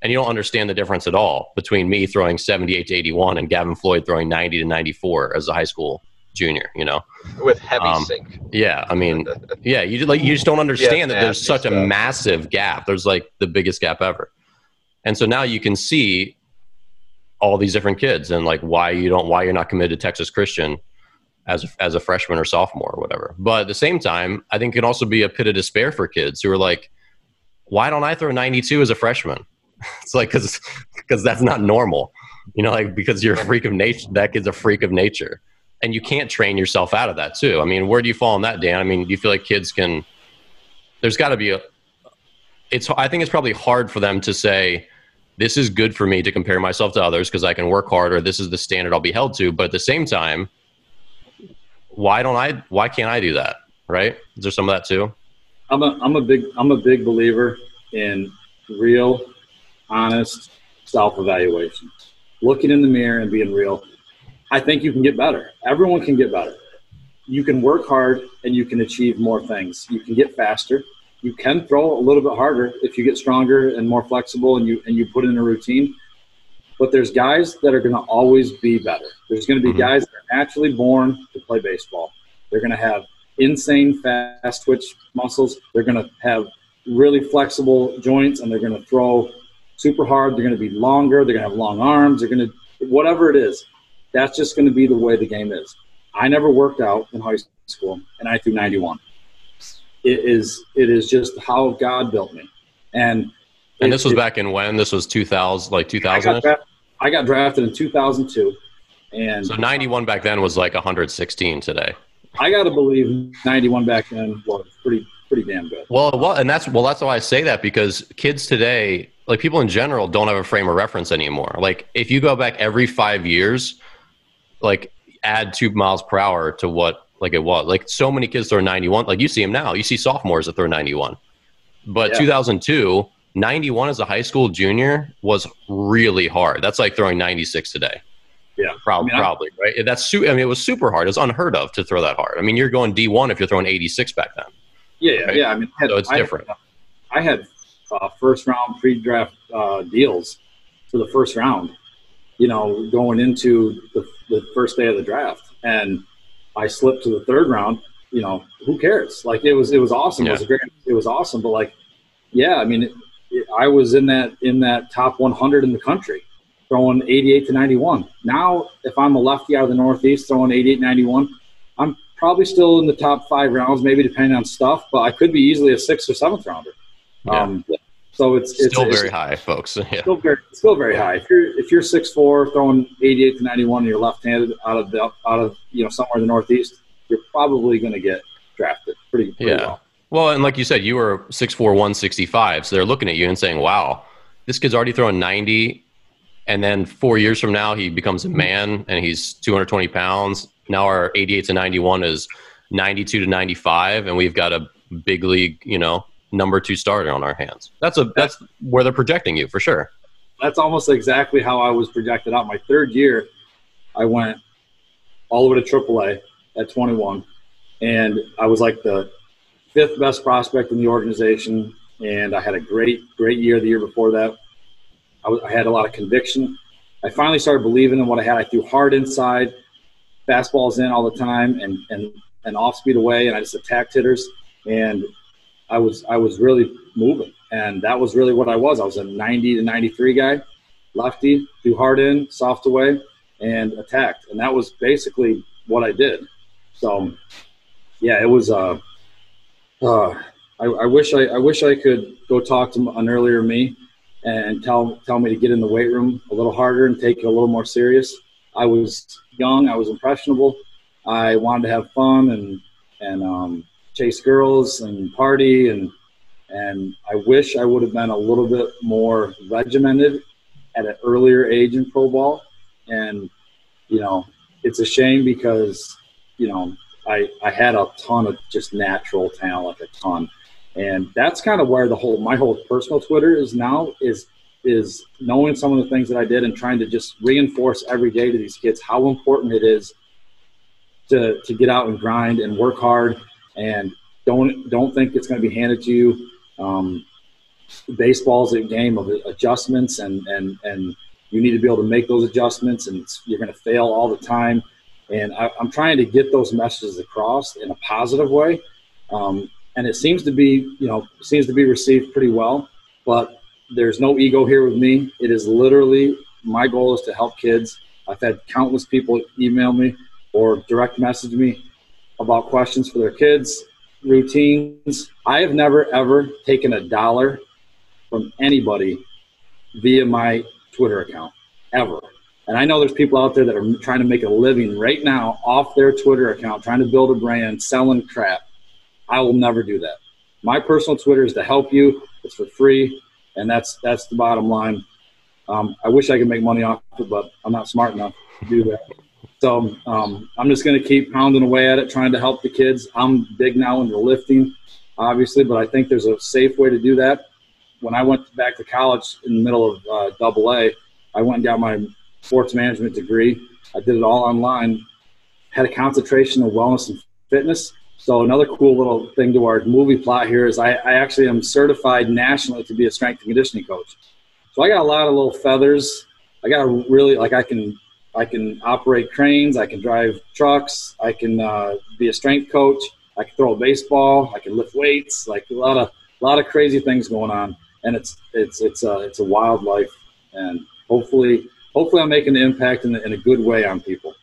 and you don't understand the difference at all between me throwing 78 to 81 and Gavin Floyd throwing 90 to 94 as a high school junior, you know, with heavy um, sink. Yeah. I mean, yeah, you just, like, you just don't understand yeah, that there's such stuff. a massive gap. There's like the biggest gap ever. And so now you can see all these different kids and like why you don't, why you're not committed to Texas Christian as as a freshman or sophomore or whatever. But at the same time, I think it can also be a pit of despair for kids who are like, why don't I throw 92 as a freshman? it's like because because that's not normal you know like because you're a freak of nature that kid's a freak of nature and you can't train yourself out of that too i mean where do you fall on that dan i mean do you feel like kids can there's got to be a it's i think it's probably hard for them to say this is good for me to compare myself to others because i can work harder this is the standard i'll be held to but at the same time why don't i why can't i do that right is there some of that too i'm a i'm a big i'm a big believer in real honest self evaluation, looking in the mirror and being real. I think you can get better. Everyone can get better. You can work hard and you can achieve more things. You can get faster. You can throw a little bit harder if you get stronger and more flexible and you and you put in a routine. But there's guys that are going to always be better. There's going to be mm-hmm. guys that are naturally born to play baseball. They're going to have insane fast twitch muscles. They're going to have really flexible joints and they're going to throw super hard. They're going to be longer. They're going to have long arms. They're going to whatever it is. That's just going to be the way the game is. I never worked out in high school, and I threw 91. It is it is just how God built me, and and this was it, back in when this was 2000, like 2000. I got, I got drafted in 2002, and so 91 back then was like 116 today. I got to believe 91 back then was pretty pretty damn good. Well, well, and that's well, that's why I say that because kids today, like people in general, don't have a frame of reference anymore. Like if you go back every five years, like add two miles per hour to what like it was. Like so many kids throw 91. Like you see them now. You see sophomores that throw 91. But yeah. 2002, 91 as a high school junior was really hard. That's like throwing 96 today. Yeah, probably, I mean, probably right. That's su- I mean, it was super hard. It's unheard of to throw that hard. I mean, you're going D1 if you're throwing 86 back then. Yeah, right? yeah. I mean, I had, so it's I different. Had, I had uh, first round pre-draft uh, deals for the first round. You know, going into the, the first day of the draft, and I slipped to the third round. You know, who cares? Like it was, it was awesome. Yeah. It was great. It was awesome. But like, yeah, I mean, it, it, I was in that in that top 100 in the country, throwing 88 to 91. Now, if I'm a lefty out of the Northeast throwing 88, 91, I'm probably still in the top five rounds, maybe depending on stuff, but I could be easily a sixth or seventh rounder. Yeah. Um, so it's, it's still it's, very high, folks. Yeah. Still very, still very yeah. high. If you're if you're six four, throwing 88 to 91, and you're left-handed out of the out of you know somewhere in the Northeast, you're probably going to get drafted pretty, pretty yeah. well. Well, and like you said, you were 6'4", 165, so they're looking at you and saying, "Wow, this kid's already throwing 90." And then four years from now, he becomes a man and he's 220 pounds now our 88 to 91 is 92 to 95, and we've got a big league, you know, number two starter on our hands. That's a that's where they're projecting you for sure. That's almost exactly how I was projected out. My third year, I went all the way to AAA at 21, and I was like the fifth best prospect in the organization. And I had a great, great year the year before that. I, was, I had a lot of conviction. I finally started believing in what I had. I threw hard inside fastballs in all the time and and and off speed away, and I just attacked hitters, and I was I was really moving, and that was really what I was. I was a 90 to 93 guy, lefty, do hard in, soft away, and attacked, and that was basically what I did. So, yeah, it was. Uh, uh, I, I wish I, I wish I could go talk to an earlier me and tell tell me to get in the weight room a little harder and take it a little more serious. I was young. I was impressionable. I wanted to have fun and and um, chase girls and party and and I wish I would have been a little bit more regimented at an earlier age in pro ball. And you know, it's a shame because you know I I had a ton of just natural talent, a ton, and that's kind of where the whole my whole personal Twitter is now is is knowing some of the things that I did and trying to just reinforce every day to these kids how important it is to to get out and grind and work hard and don't don't think it's going to be handed to you. Um, baseball is a game of adjustments and and and you need to be able to make those adjustments and you're going to fail all the time. And I, am trying to get those messages across in a positive way. Um, and it seems to be, you know, seems to be received pretty well. But there's no ego here with me. It is literally my goal is to help kids. I've had countless people email me or direct message me about questions for their kids, routines. I have never ever taken a dollar from anybody via my Twitter account ever. And I know there's people out there that are trying to make a living right now off their Twitter account, trying to build a brand, selling crap. I will never do that. My personal Twitter is to help you. It's for free and that's that's the bottom line. Um, I wish I could make money off it, but I'm not smart enough to do that. So um, I'm just going to keep pounding away at it, trying to help the kids. I'm big now into lifting, obviously, but I think there's a safe way to do that. When I went back to college in the middle of uh, Double A, I went and got my sports management degree. I did it all online. Had a concentration of wellness and fitness, so another cool little thing to our movie plot here is I, I actually am certified nationally to be a strength and conditioning coach. So I got a lot of little feathers. I got a really like I can I can operate cranes. I can drive trucks. I can uh, be a strength coach. I can throw a baseball. I can lift weights. Like a lot of a lot of crazy things going on. and it's it's it's a it's a wild life, and hopefully hopefully I'm making an impact in, in a good way on people.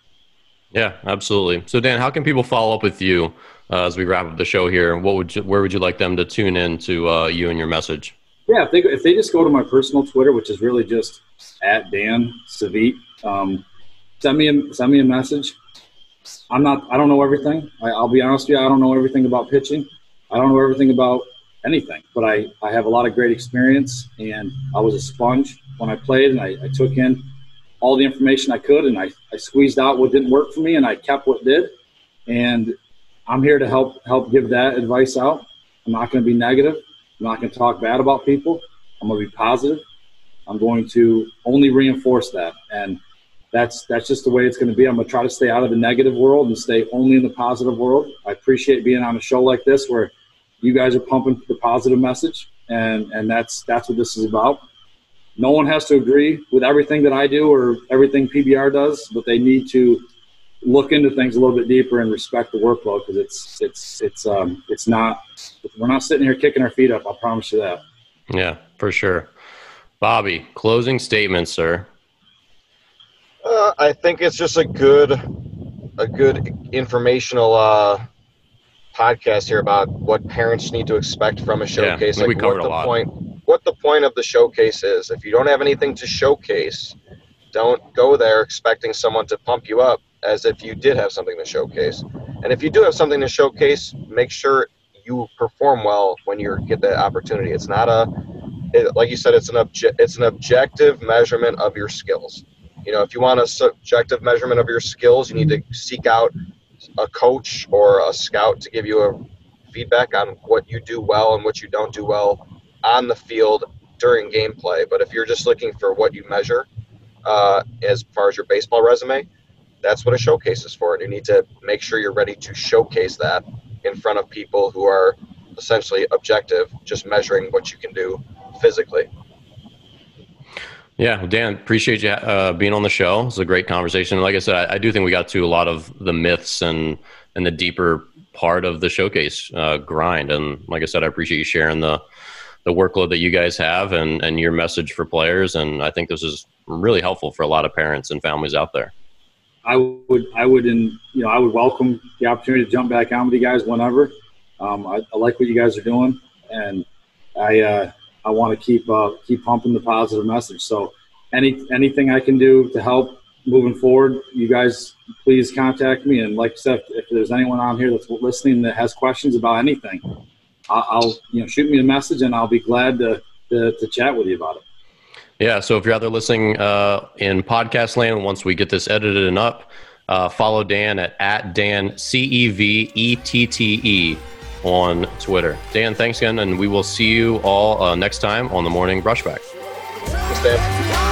Yeah, absolutely. So Dan, how can people follow up with you uh, as we wrap up the show here? What would you, where would you like them to tune in to uh, you and your message? Yeah, if they if they just go to my personal Twitter, which is really just at Dan Cevette, um, send me a send me a message. I'm not. I don't know everything. I, I'll be honest with you. I don't know everything about pitching. I don't know everything about anything, but I, I have a lot of great experience and I was a sponge when I played and I, I took in all the information I could and I, I squeezed out what didn't work for me and I kept what did. And I'm here to help help give that advice out. I'm not going to be negative. I'm not going to talk bad about people. I'm going to be positive. I'm going to only reinforce that. And that's that's just the way it's going to be. I'm going to try to stay out of the negative world and stay only in the positive world. I appreciate being on a show like this where you guys are pumping the positive message, and and that's that's what this is about. No one has to agree with everything that I do or everything PBR does, but they need to look into things a little bit deeper and respect the workload because it's it's it's um it's not we're not sitting here kicking our feet up. I promise you that. Yeah, for sure. Bobby, closing statement, sir. Uh, I think it's just a good a good informational uh, podcast here about what parents need to expect from a showcase. Yeah, like we covered what the a lot. point what the point of the showcase is. If you don't have anything to showcase, don't go there expecting someone to pump you up as if you did have something to showcase. And if you do have something to showcase, make sure you perform well when you get that opportunity. It's not a it, like you said it's an obje- it's an objective measurement of your skills. You know, if you want a subjective measurement of your skills, you need to seek out a coach or a scout to give you a feedback on what you do well and what you don't do well on the field during gameplay. But if you're just looking for what you measure uh, as far as your baseball resume, that's what a showcase is for. And you need to make sure you're ready to showcase that in front of people who are essentially objective, just measuring what you can do physically. Yeah, Dan, appreciate you uh, being on the show. It's a great conversation. Like I said, I, I, do think we got to a lot of the myths and and the deeper part of the showcase uh, grind. And like I said, I appreciate you sharing the the workload that you guys have and and your message for players. And I think this is really helpful for a lot of parents and families out there. I would, I would, and you know, I would welcome the opportunity to jump back on with you guys whenever. Um, I, I, like what you guys are doing, and I, uh, I want to keep, uh, keep pumping the positive message. So, any, anything I can do to help moving forward, you guys please contact me. And like I said, if there's anyone on here that's listening that has questions about anything, I'll, you know shoot me a message, and I'll be glad to, to, to chat with you about it. Yeah, so if you're out there listening uh, in podcast land, once we get this edited and up, uh, follow Dan at, at Dan C E V E T T E on Twitter. Dan, thanks again, and we will see you all uh, next time on the morning brushback. Thanks, Dan.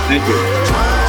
Thank you.